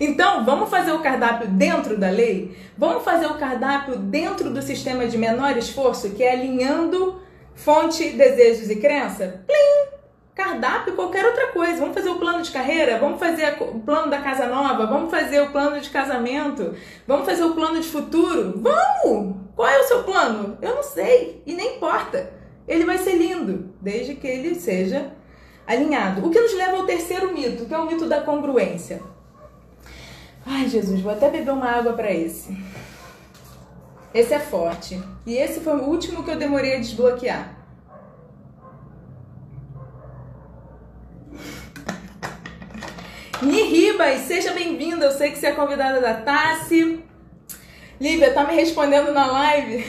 Então, vamos fazer o cardápio dentro da lei? Vamos fazer o cardápio dentro do sistema de menor esforço, que é alinhando fonte, desejos e crença? Plim! Cardápio, qualquer outra coisa. Vamos fazer o plano de carreira, vamos fazer o plano da casa nova, vamos fazer o plano de casamento, vamos fazer o plano de futuro. Vamos! Qual é o seu plano? Eu não sei e nem importa. Ele vai ser lindo, desde que ele seja alinhado. O que nos leva ao terceiro mito, que é o mito da congruência. Ai, Jesus, vou até beber uma água para esse. Esse é forte. E esse foi o último que eu demorei a desbloquear. Ribas, seja bem-vinda. Eu sei que você é convidada da Tassi. Lívia, tá me respondendo na live?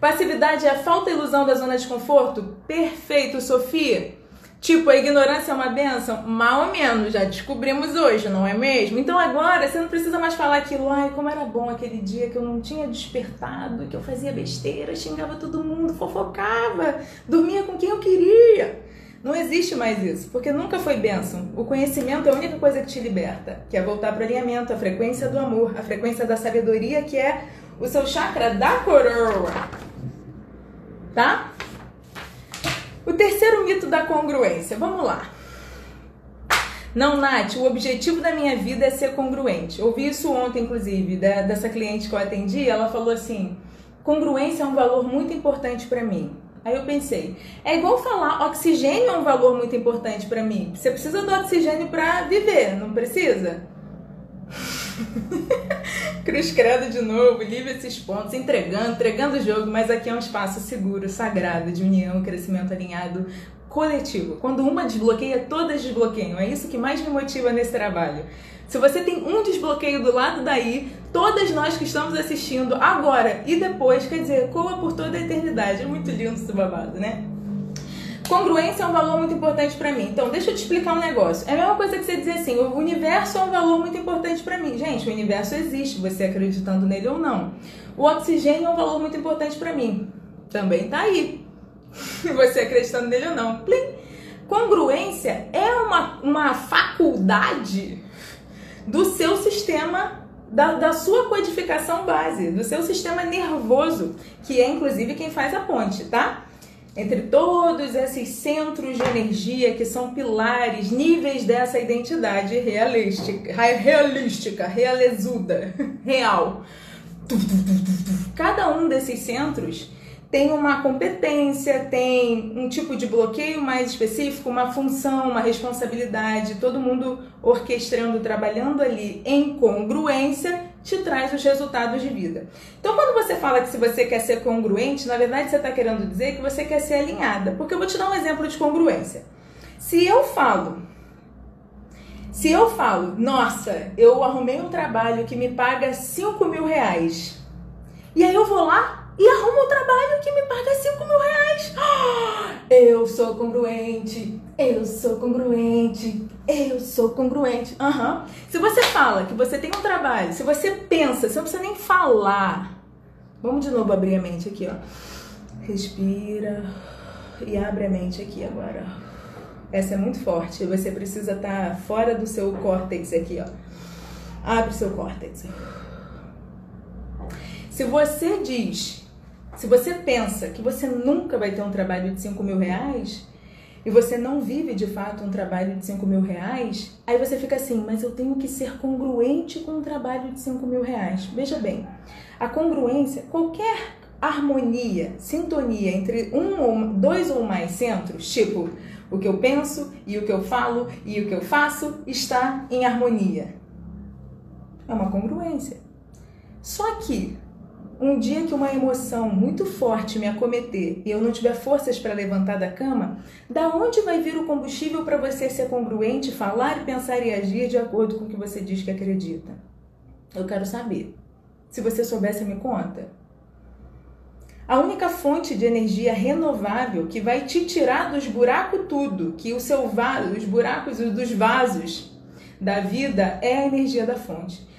Passividade é a falta e ilusão da zona de conforto? Perfeito, Sofia. Tipo, a ignorância é uma benção? Mal ou menos, já descobrimos hoje, não é mesmo? Então agora você não precisa mais falar aquilo, ai, como era bom aquele dia que eu não tinha despertado, que eu fazia besteira, xingava todo mundo, fofocava, dormia com quem eu queria. Não existe mais isso, porque nunca foi bênção. O conhecimento é a única coisa que te liberta, que é voltar para o alinhamento, a frequência do amor, a frequência da sabedoria, que é o seu chakra da coroa. Tá? O terceiro mito da congruência. Vamos lá. Não, Nath, o objetivo da minha vida é ser congruente. Ouvi isso ontem, inclusive, da, dessa cliente que eu atendi. Ela falou assim: congruência é um valor muito importante para mim. Aí eu pensei, é igual falar oxigênio é um valor muito importante para mim. Você precisa do oxigênio para viver, não precisa? Cruz Credo de novo, livre esses pontos, entregando, entregando o jogo, mas aqui é um espaço seguro, sagrado, de união, crescimento alinhado, coletivo. Quando uma desbloqueia, todas desbloqueiam. É isso que mais me motiva nesse trabalho. Se você tem um desbloqueio do lado daí, todas nós que estamos assistindo agora e depois, quer dizer, coa por toda a eternidade. É muito lindo esse babado, né? Congruência é um valor muito importante para mim. Então, deixa eu te explicar um negócio. É a mesma coisa que você dizer assim: o universo é um valor muito importante para mim. Gente, o universo existe, você acreditando nele ou não. O oxigênio é um valor muito importante para mim. Também tá aí. você acreditando nele ou não. Plim. Congruência é uma, uma faculdade do seu sistema da, da, sua codificação base, do seu sistema nervoso, que é inclusive quem faz a ponte, tá? Entre todos esses centros de energia que são pilares, níveis dessa identidade realística, realística, realezuda, real. Cada um desses centros tem uma competência, tem um tipo de bloqueio mais específico, uma função, uma responsabilidade, todo mundo orquestrando, trabalhando ali em congruência te traz os resultados de vida. Então, quando você fala que se você quer ser congruente, na verdade você está querendo dizer que você quer ser alinhada. Porque eu vou te dar um exemplo de congruência. Se eu falo, se eu falo, nossa, eu arrumei um trabalho que me paga 5 mil reais, e aí eu vou lá e arruma um trabalho que me paga 5 mil reais. Eu sou congruente, eu sou congruente, eu sou congruente. Uhum. Se você fala que você tem um trabalho, se você pensa, você não precisa nem falar. Vamos de novo abrir a mente aqui, ó. Respira e abre a mente aqui agora. Essa é muito forte. Você precisa estar tá fora do seu córtex aqui, ó. Abre o seu córtex. Se você diz se você pensa que você nunca vai ter um trabalho de 5 mil reais, e você não vive de fato um trabalho de 5 mil reais, aí você fica assim, mas eu tenho que ser congruente com um trabalho de 5 mil reais. Veja bem, a congruência, qualquer harmonia, sintonia entre um ou dois ou mais centros, tipo o que eu penso e o que eu falo e o que eu faço, está em harmonia. É uma congruência. Só que um dia que uma emoção muito forte me acometer e eu não tiver forças para levantar da cama, da onde vai vir o combustível para você ser congruente, falar, pensar e agir de acordo com o que você diz que acredita? Eu quero saber. Se você soubesse, me conta. A única fonte de energia renovável que vai te tirar dos buracos tudo, que o seu vaso, os buracos dos vasos da vida é a energia da fonte.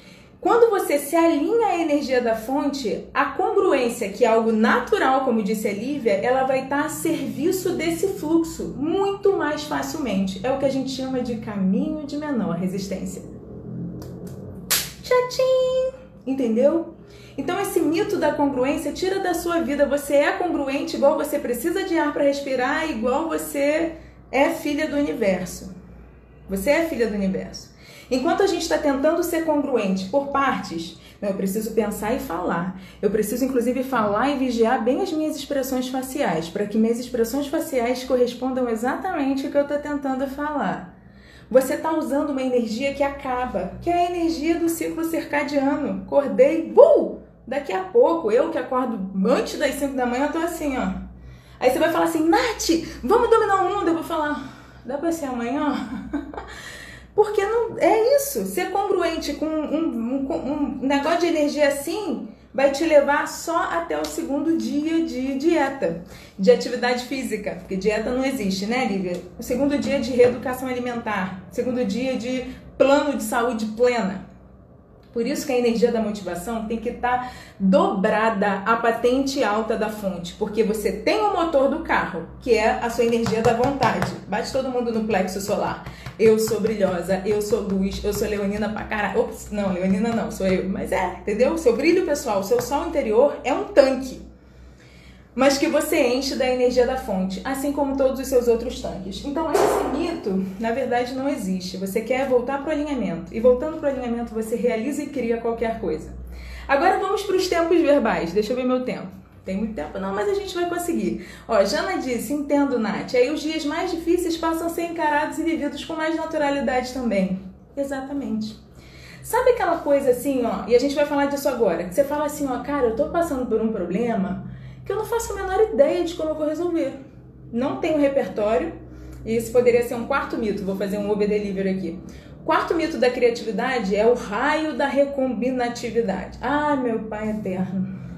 Quando você se alinha à energia da fonte, a congruência, que é algo natural, como disse a Lívia, ela vai estar a serviço desse fluxo muito mais facilmente. É o que a gente chama de caminho de menor resistência. Tchatim! Entendeu? Então esse mito da congruência tira da sua vida. Você é congruente igual você precisa de ar para respirar, igual você é filha do universo. Você é filha do universo. Enquanto a gente está tentando ser congruente por partes, eu preciso pensar e falar. Eu preciso, inclusive, falar e vigiar bem as minhas expressões faciais, para que minhas expressões faciais correspondam exatamente ao que eu estou tentando falar. Você está usando uma energia que acaba, que é a energia do ciclo circadiano. Acordei, uh! Daqui a pouco, eu que acordo antes das 5 da manhã, eu tô assim, ó. Aí você vai falar assim, Nath, vamos dominar o mundo. Eu vou falar, dá pra ser amanhã? Porque não é isso. Ser congruente com um, um, um negócio de energia assim vai te levar só até o segundo dia de dieta, de atividade física, porque dieta não existe, né, Lívia? O segundo dia de reeducação alimentar, segundo dia de plano de saúde plena. Por isso que a energia da motivação tem que estar tá dobrada à patente alta da fonte, porque você tem o motor do carro, que é a sua energia da vontade. Bate todo mundo no plexo solar. Eu sou brilhosa, eu sou luz, eu sou leonina pra caralho. Ops, não, leonina não, sou eu. Mas é, entendeu? Seu brilho pessoal, seu sol interior é um tanque mas que você enche da energia da fonte, assim como todos os seus outros tanques. Então, esse mito, na verdade, não existe. Você quer voltar para o alinhamento, e voltando para o alinhamento, você realiza e cria qualquer coisa. Agora vamos para os tempos verbais. Deixa eu ver meu tempo. Tem muito tempo não, mas a gente vai conseguir. Ó, Jana disse, entendo, Nath. Aí os dias mais difíceis passam a ser encarados e vividos com mais naturalidade também. Exatamente. Sabe aquela coisa assim, ó, e a gente vai falar disso agora, que você fala assim, ó, cara, eu tô passando por um problema, que eu não faço a menor ideia de como eu vou resolver. Não tenho repertório, e isso poderia ser um quarto mito, vou fazer um Uber Delivery aqui. Quarto mito da criatividade é o raio da recombinatividade. Ah, meu pai eterno.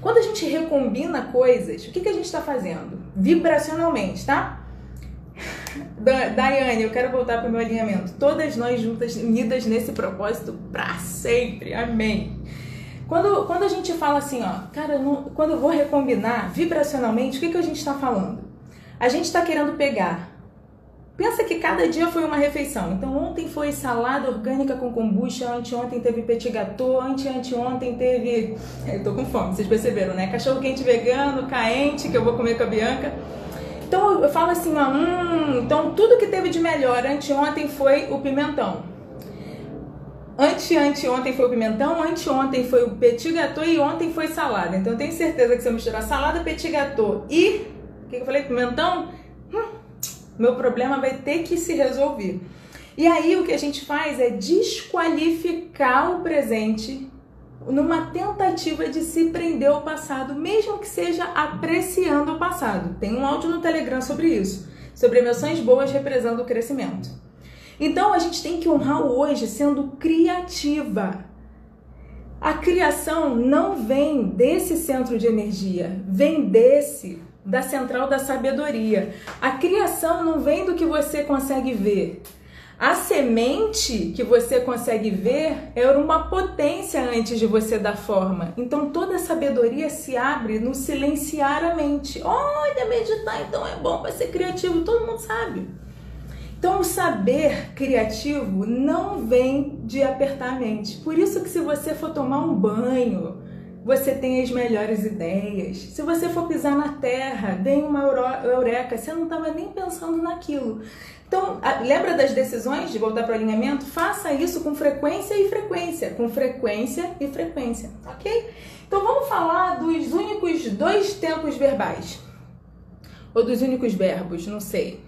Quando a gente recombina coisas, o que, que a gente está fazendo? Vibracionalmente, tá? Daiane, eu quero voltar para o meu alinhamento. Todas nós juntas, unidas nesse propósito para sempre. Amém. Quando, quando a gente fala assim, ó, cara, não, quando eu vou recombinar vibracionalmente, o que, que a gente está falando? A gente está querendo pegar. Pensa que cada dia foi uma refeição. Então, ontem foi salada orgânica com kombucha, anteontem teve petit gâteau, ante anteontem teve. Eu tô com fome, vocês perceberam, né? Cachorro quente vegano, caente, que eu vou comer com a Bianca. Então, eu falo assim, ó, hum, então tudo que teve de melhor anteontem foi o pimentão. Ante, ante ontem foi o pimentão, anteontem foi o petit gâteau e ontem foi salada. Então eu tenho certeza que se eu misturar salada, petit gâteau e o que, eu falei? Pimentão, meu problema vai ter que se resolver. E aí o que a gente faz é desqualificar o presente numa tentativa de se prender ao passado, mesmo que seja apreciando o passado. Tem um áudio no Telegram sobre isso, sobre emoções boas represando o crescimento. Então a gente tem que honrar hoje sendo criativa. A criação não vem desse centro de energia, vem desse, da central da sabedoria. A criação não vem do que você consegue ver. A semente que você consegue ver era uma potência antes de você dar forma. Então toda sabedoria se abre no silenciar a mente. Olha, meditar então é bom para ser criativo, todo mundo sabe. Então, o saber criativo não vem de apertar a mente. Por isso que se você for tomar um banho, você tem as melhores ideias. Se você for pisar na terra, vem uma eureka, você não estava nem pensando naquilo. Então, lembra das decisões de voltar para o alinhamento? Faça isso com frequência e frequência, com frequência e frequência, ok? Então vamos falar dos únicos dois tempos verbais. Ou dos únicos verbos, não sei.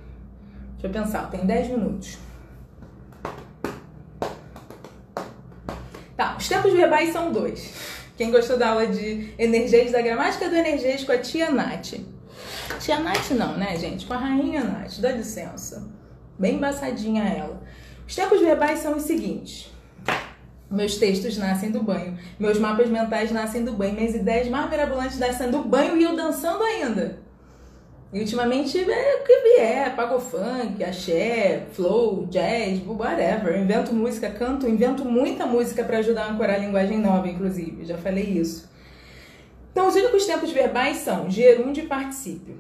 Deixa eu pensar, tem 10 minutos. Tá, os tempos verbais são dois. Quem gostou da aula de energias da gramática do energias com a tia Nath. Tia Nath não, né, gente? Com a rainha Nath, dá licença. Bem embaçadinha ela. Os tempos verbais são os seguintes. Meus textos nascem do banho, meus mapas mentais nascem do banho, minhas ideias mais mirabolantes nascem do banho e eu dançando ainda. E ultimamente é o que vier, pago funk, axé, flow, jazz, whatever. invento música, canto, invento muita música para ajudar a ancorar a linguagem nova, inclusive. Já falei isso. Então, os únicos tempos verbais são gerúndio e particípio.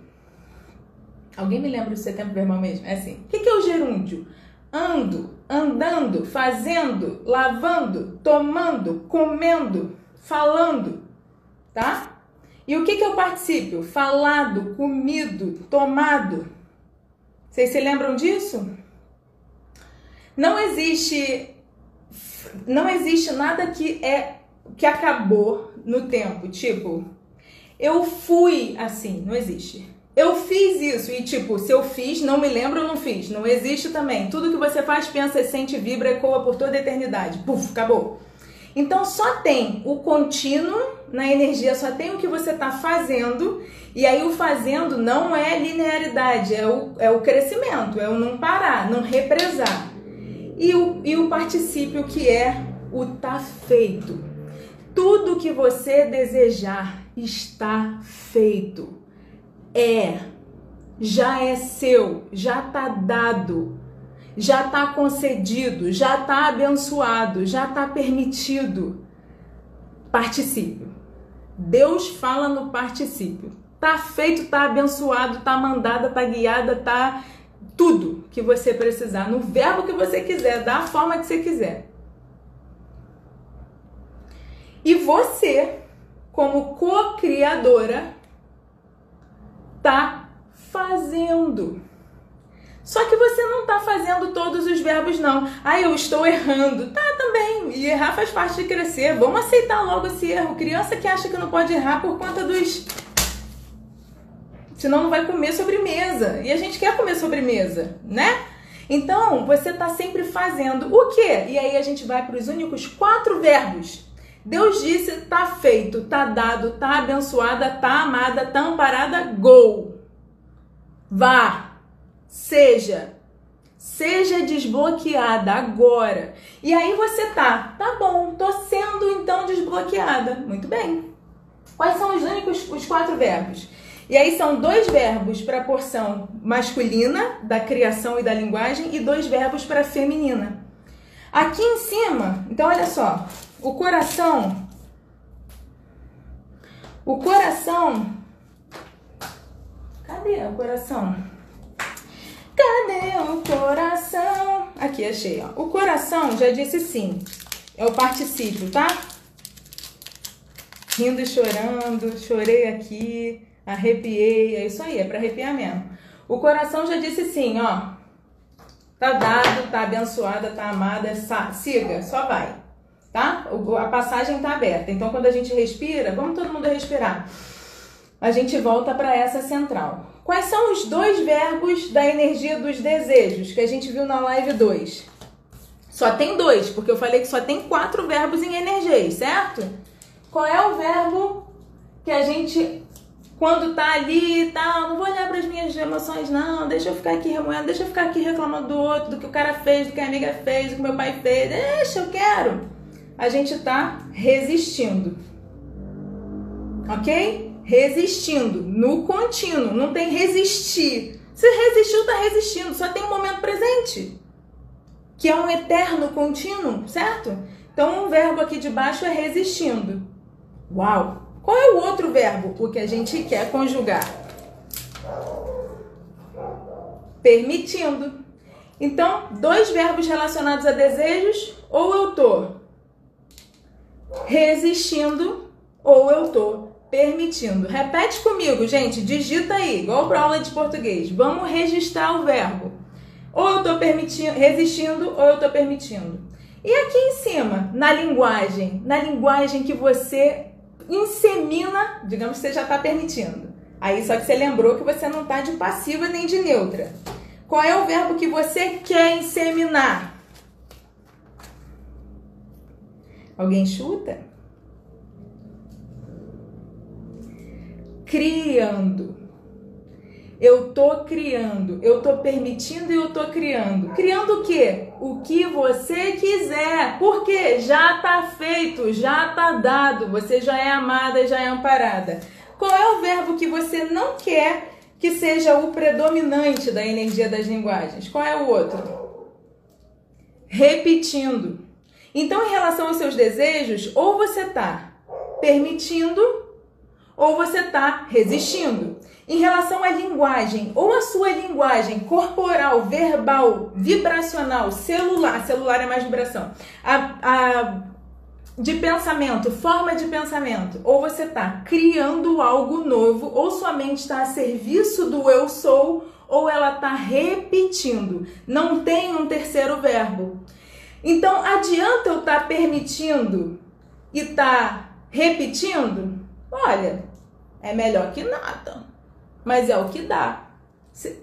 Alguém me lembra do seu tempo verbal mesmo? É assim. O que é o gerúndio? ando, andando, fazendo, lavando, tomando, comendo, falando, tá? E o que, que é o particípio? Falado, comido, tomado. Vocês se lembram disso? Não existe não existe nada que é que acabou no tempo, tipo, eu fui assim, não existe. Eu fiz isso e, tipo, se eu fiz, não me lembro, eu não fiz. Não existe também. Tudo que você faz, pensa, sente, vibra, ecoa por toda a eternidade. Puf, acabou. Então só tem o contínuo na energia, só tem o que você está fazendo. E aí o fazendo não é linearidade, é o, é o crescimento, é o não parar, não represar. E o, e o particípio que é o tá feito. Tudo que você desejar está feito é, já é seu, já está dado, já está concedido, já está abençoado, já está permitido. Particípio. Deus fala no particípio. Tá feito, tá abençoado, tá mandada, tá guiada, tá tudo que você precisar, no verbo que você quiser, da forma que você quiser. E você, como co-criadora, tá fazendo. Só que você não tá fazendo todos os verbos, não. Ah, eu estou errando. Tá também. E errar faz parte de crescer. Vamos aceitar logo esse erro. Criança que acha que não pode errar por conta dos. Senão não vai comer sobremesa. E a gente quer comer sobremesa, né? Então, você tá sempre fazendo o quê? E aí a gente vai para os únicos quatro verbos Deus disse: tá feito, tá dado, tá abençoada, tá amada, tá amparada, gol. Vá, seja, seja desbloqueada agora. E aí você tá, tá bom, tô sendo então desbloqueada. Muito bem. Quais são os únicos os quatro verbos? E aí são dois verbos para a porção masculina da criação e da linguagem e dois verbos para feminina. Aqui em cima, então olha só, o coração. O coração. Cadê o coração? Cadê o coração? Aqui, achei, ó. O coração já disse sim. É o particípio, tá? Rindo e chorando, chorei aqui, arrepiei, é isso aí, é para arrepiar mesmo. O coração já disse sim, ó. Tá dado, tá abençoada, tá amada, siga, só vai tá? A passagem está aberta. Então, quando a gente respira, vamos todo mundo respirar. A gente volta para essa central. Quais são os dois verbos da energia dos desejos que a gente viu na live 2? Só tem dois, porque eu falei que só tem quatro verbos em energia, certo? Qual é o verbo que a gente, quando tá ali e tal, não vou olhar para as minhas emoções, não, deixa eu ficar aqui remoendo, deixa eu ficar aqui reclamando do outro, do que o cara fez, do que a amiga fez, do que meu pai fez, deixa, eu quero a gente está resistindo. Ok? Resistindo no contínuo, não tem resistir. Se resistiu, está resistindo, só tem um momento presente, que é um eterno contínuo, certo? Então, um verbo aqui de baixo é resistindo. Uau! Qual é o outro verbo? O que a gente quer conjugar? Permitindo. Então, dois verbos relacionados a desejos, ou eu tô resistindo ou eu tô permitindo. Repete comigo, gente, digita aí, igual para aula de português. Vamos registrar o verbo. Ou eu tô permitindo, resistindo ou eu tô permitindo. E aqui em cima, na linguagem, na linguagem que você insemina, digamos que você já está permitindo. Aí só que você lembrou que você não está de passiva nem de neutra. Qual é o verbo que você quer inseminar? Alguém chuta? Criando. Eu tô criando, eu tô permitindo e eu tô criando. Criando o quê? O que você quiser. Porque já tá feito, já tá dado. Você já é amada, já é amparada. Qual é o verbo que você não quer que seja o predominante da energia das linguagens? Qual é o outro? Repetindo. Então, em relação aos seus desejos, ou você tá permitindo ou você está resistindo. Em relação à linguagem, ou a sua linguagem corporal, verbal, vibracional, celular, celular é mais vibração, a, a, de pensamento, forma de pensamento, ou você está criando algo novo, ou sua mente está a serviço do eu sou, ou ela está repetindo. Não tem um terceiro verbo. Então, adianta eu estar tá permitindo e estar tá repetindo? Olha, é melhor que nada. Mas é o que dá.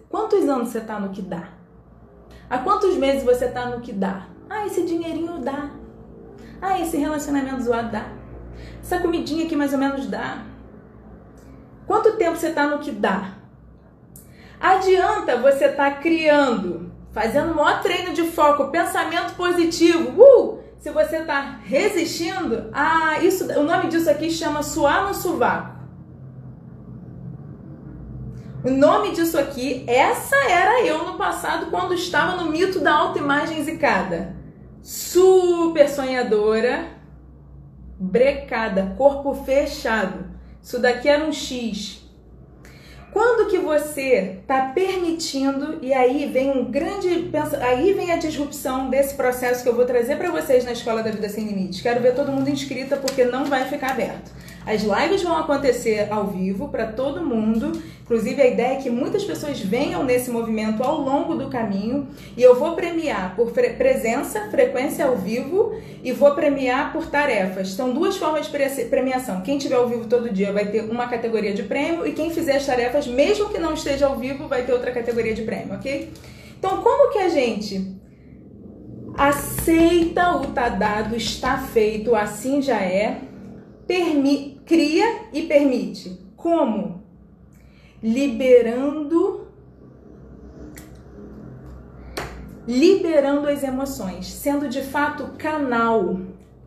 Quantos anos você tá no que dá? Há quantos meses você tá no que dá? Ah, esse dinheirinho dá. Ah, esse relacionamento zoado dá. Essa comidinha aqui mais ou menos dá. Quanto tempo você tá no que dá? Adianta você tá criando, fazendo o maior treino de foco, pensamento positivo. Uh! Se você tá resistindo, ah, isso, o nome disso aqui chama suar no sovaco. O nome disso aqui, essa era eu no passado quando estava no mito da autoimagem zicada. Super sonhadora, brecada, corpo fechado. Isso daqui era um X. Quando que você está permitindo e aí vem um grande aí vem a disrupção desse processo que eu vou trazer para vocês na escola da vida sem limites. Quero ver todo mundo inscrita porque não vai ficar aberto. As lives vão acontecer ao vivo para todo mundo. Inclusive, a ideia é que muitas pessoas venham nesse movimento ao longo do caminho. E eu vou premiar por fre presença, frequência ao vivo, e vou premiar por tarefas. São duas formas de premiação. Quem estiver ao vivo todo dia vai ter uma categoria de prêmio, e quem fizer as tarefas, mesmo que não esteja ao vivo, vai ter outra categoria de prêmio, ok? Então, como que a gente aceita o tá dado, está feito, assim já é, permite cria e permite. Como? Liberando liberando as emoções, sendo de fato canal.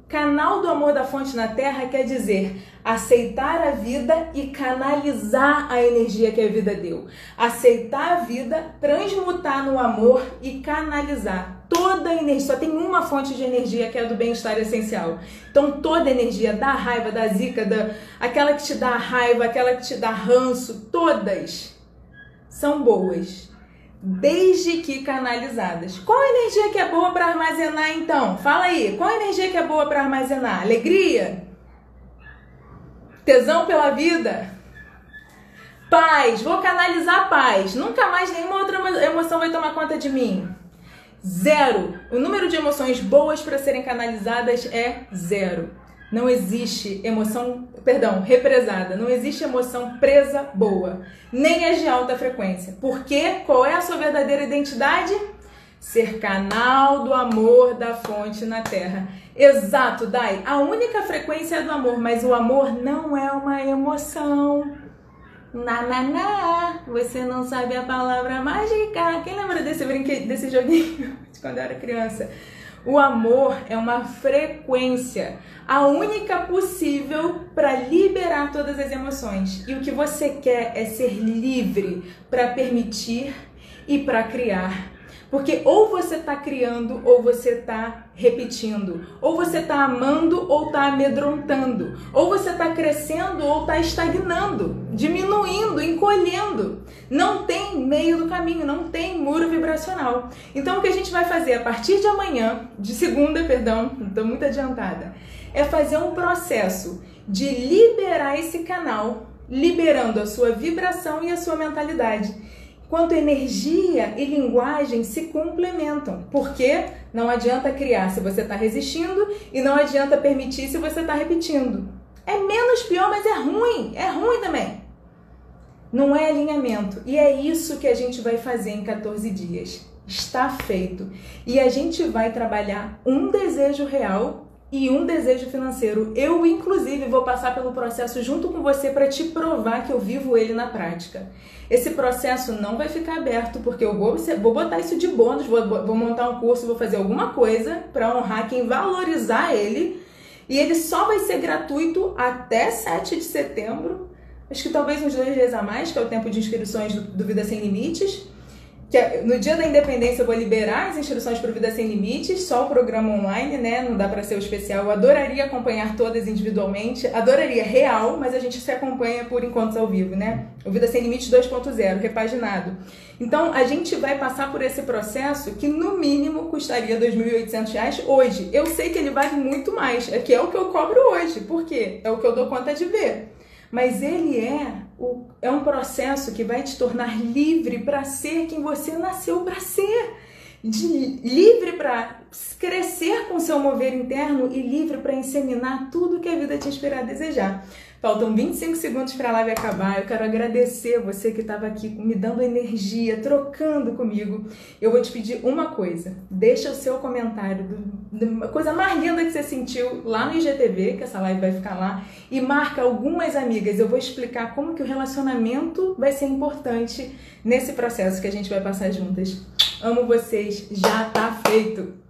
Canal do amor da fonte na terra quer dizer aceitar a vida e canalizar a energia que a vida deu. Aceitar a vida, transmutar no amor e canalizar toda energia, só tem uma fonte de energia que é a do bem-estar essencial. Então toda energia da raiva, da zica, da, aquela que te dá raiva, aquela que te dá ranço, todas são boas, desde que canalizadas. Qual energia que é boa para armazenar então? Fala aí, qual energia que é boa para armazenar? Alegria? Tesão pela vida? Paz, vou canalizar paz. Nunca mais nenhuma outra emoção vai tomar conta de mim. Zero. O número de emoções boas para serem canalizadas é zero. Não existe emoção, perdão, represada. Não existe emoção presa boa. Nem as de alta frequência. Porque qual é a sua verdadeira identidade? Ser canal do amor da fonte na Terra. Exato, Dai. A única frequência é do amor, mas o amor não é uma emoção. Na, na, na, você não sabe a palavra mágica. Quem lembra desse brinquedo, desse joguinho de quando eu era criança? O amor é uma frequência, a única possível para liberar todas as emoções. E o que você quer é ser livre para permitir e para criar porque ou você está criando ou você está repetindo. Ou você está amando ou está amedrontando. Ou você está crescendo ou está estagnando, diminuindo, encolhendo. Não tem meio do caminho, não tem muro vibracional. Então o que a gente vai fazer a partir de amanhã, de segunda, perdão, estou muito adiantada, é fazer um processo de liberar esse canal, liberando a sua vibração e a sua mentalidade. Quanto energia e linguagem se complementam. Porque não adianta criar se você está resistindo e não adianta permitir se você está repetindo. É menos pior, mas é ruim. É ruim também. Não é alinhamento. E é isso que a gente vai fazer em 14 dias. Está feito. E a gente vai trabalhar um desejo real e um desejo financeiro. Eu, inclusive, vou passar pelo processo junto com você para te provar que eu vivo ele na prática. Esse processo não vai ficar aberto, porque eu vou, vou botar isso de bônus, vou, vou montar um curso, vou fazer alguma coisa para honrar quem valorizar ele. E ele só vai ser gratuito até 7 de setembro. Acho que talvez uns dois dias a mais, que é o tempo de inscrições do, do Vida Sem Limites que é, no dia da independência eu vou liberar as inscrições para o Vida Sem Limites, só o programa online, né? Não dá para ser o especial. Eu adoraria acompanhar todas individualmente, adoraria real, mas a gente se acompanha por encontros ao vivo, né? O Vida Sem Limites 2.0, repaginado. Então a gente vai passar por esse processo que no mínimo custaria R$ 2.800 hoje. Eu sei que ele vale muito mais, é que é o que eu cobro hoje. Por quê? É o que eu dou conta de ver mas ele é, o, é um processo que vai te tornar livre para ser quem você nasceu para ser. De, livre para crescer com seu mover interno e livre para inseminar tudo que a vida te inspirar a desejar. Faltam 25 segundos para a live acabar. Eu quero agradecer você que estava aqui me dando energia, trocando comigo. Eu vou te pedir uma coisa: deixa o seu comentário, a coisa mais linda que você sentiu lá no IGTV, que essa live vai ficar lá, e marca algumas amigas. Eu vou explicar como que o relacionamento vai ser importante nesse processo que a gente vai passar juntas. Amo vocês, já tá feito!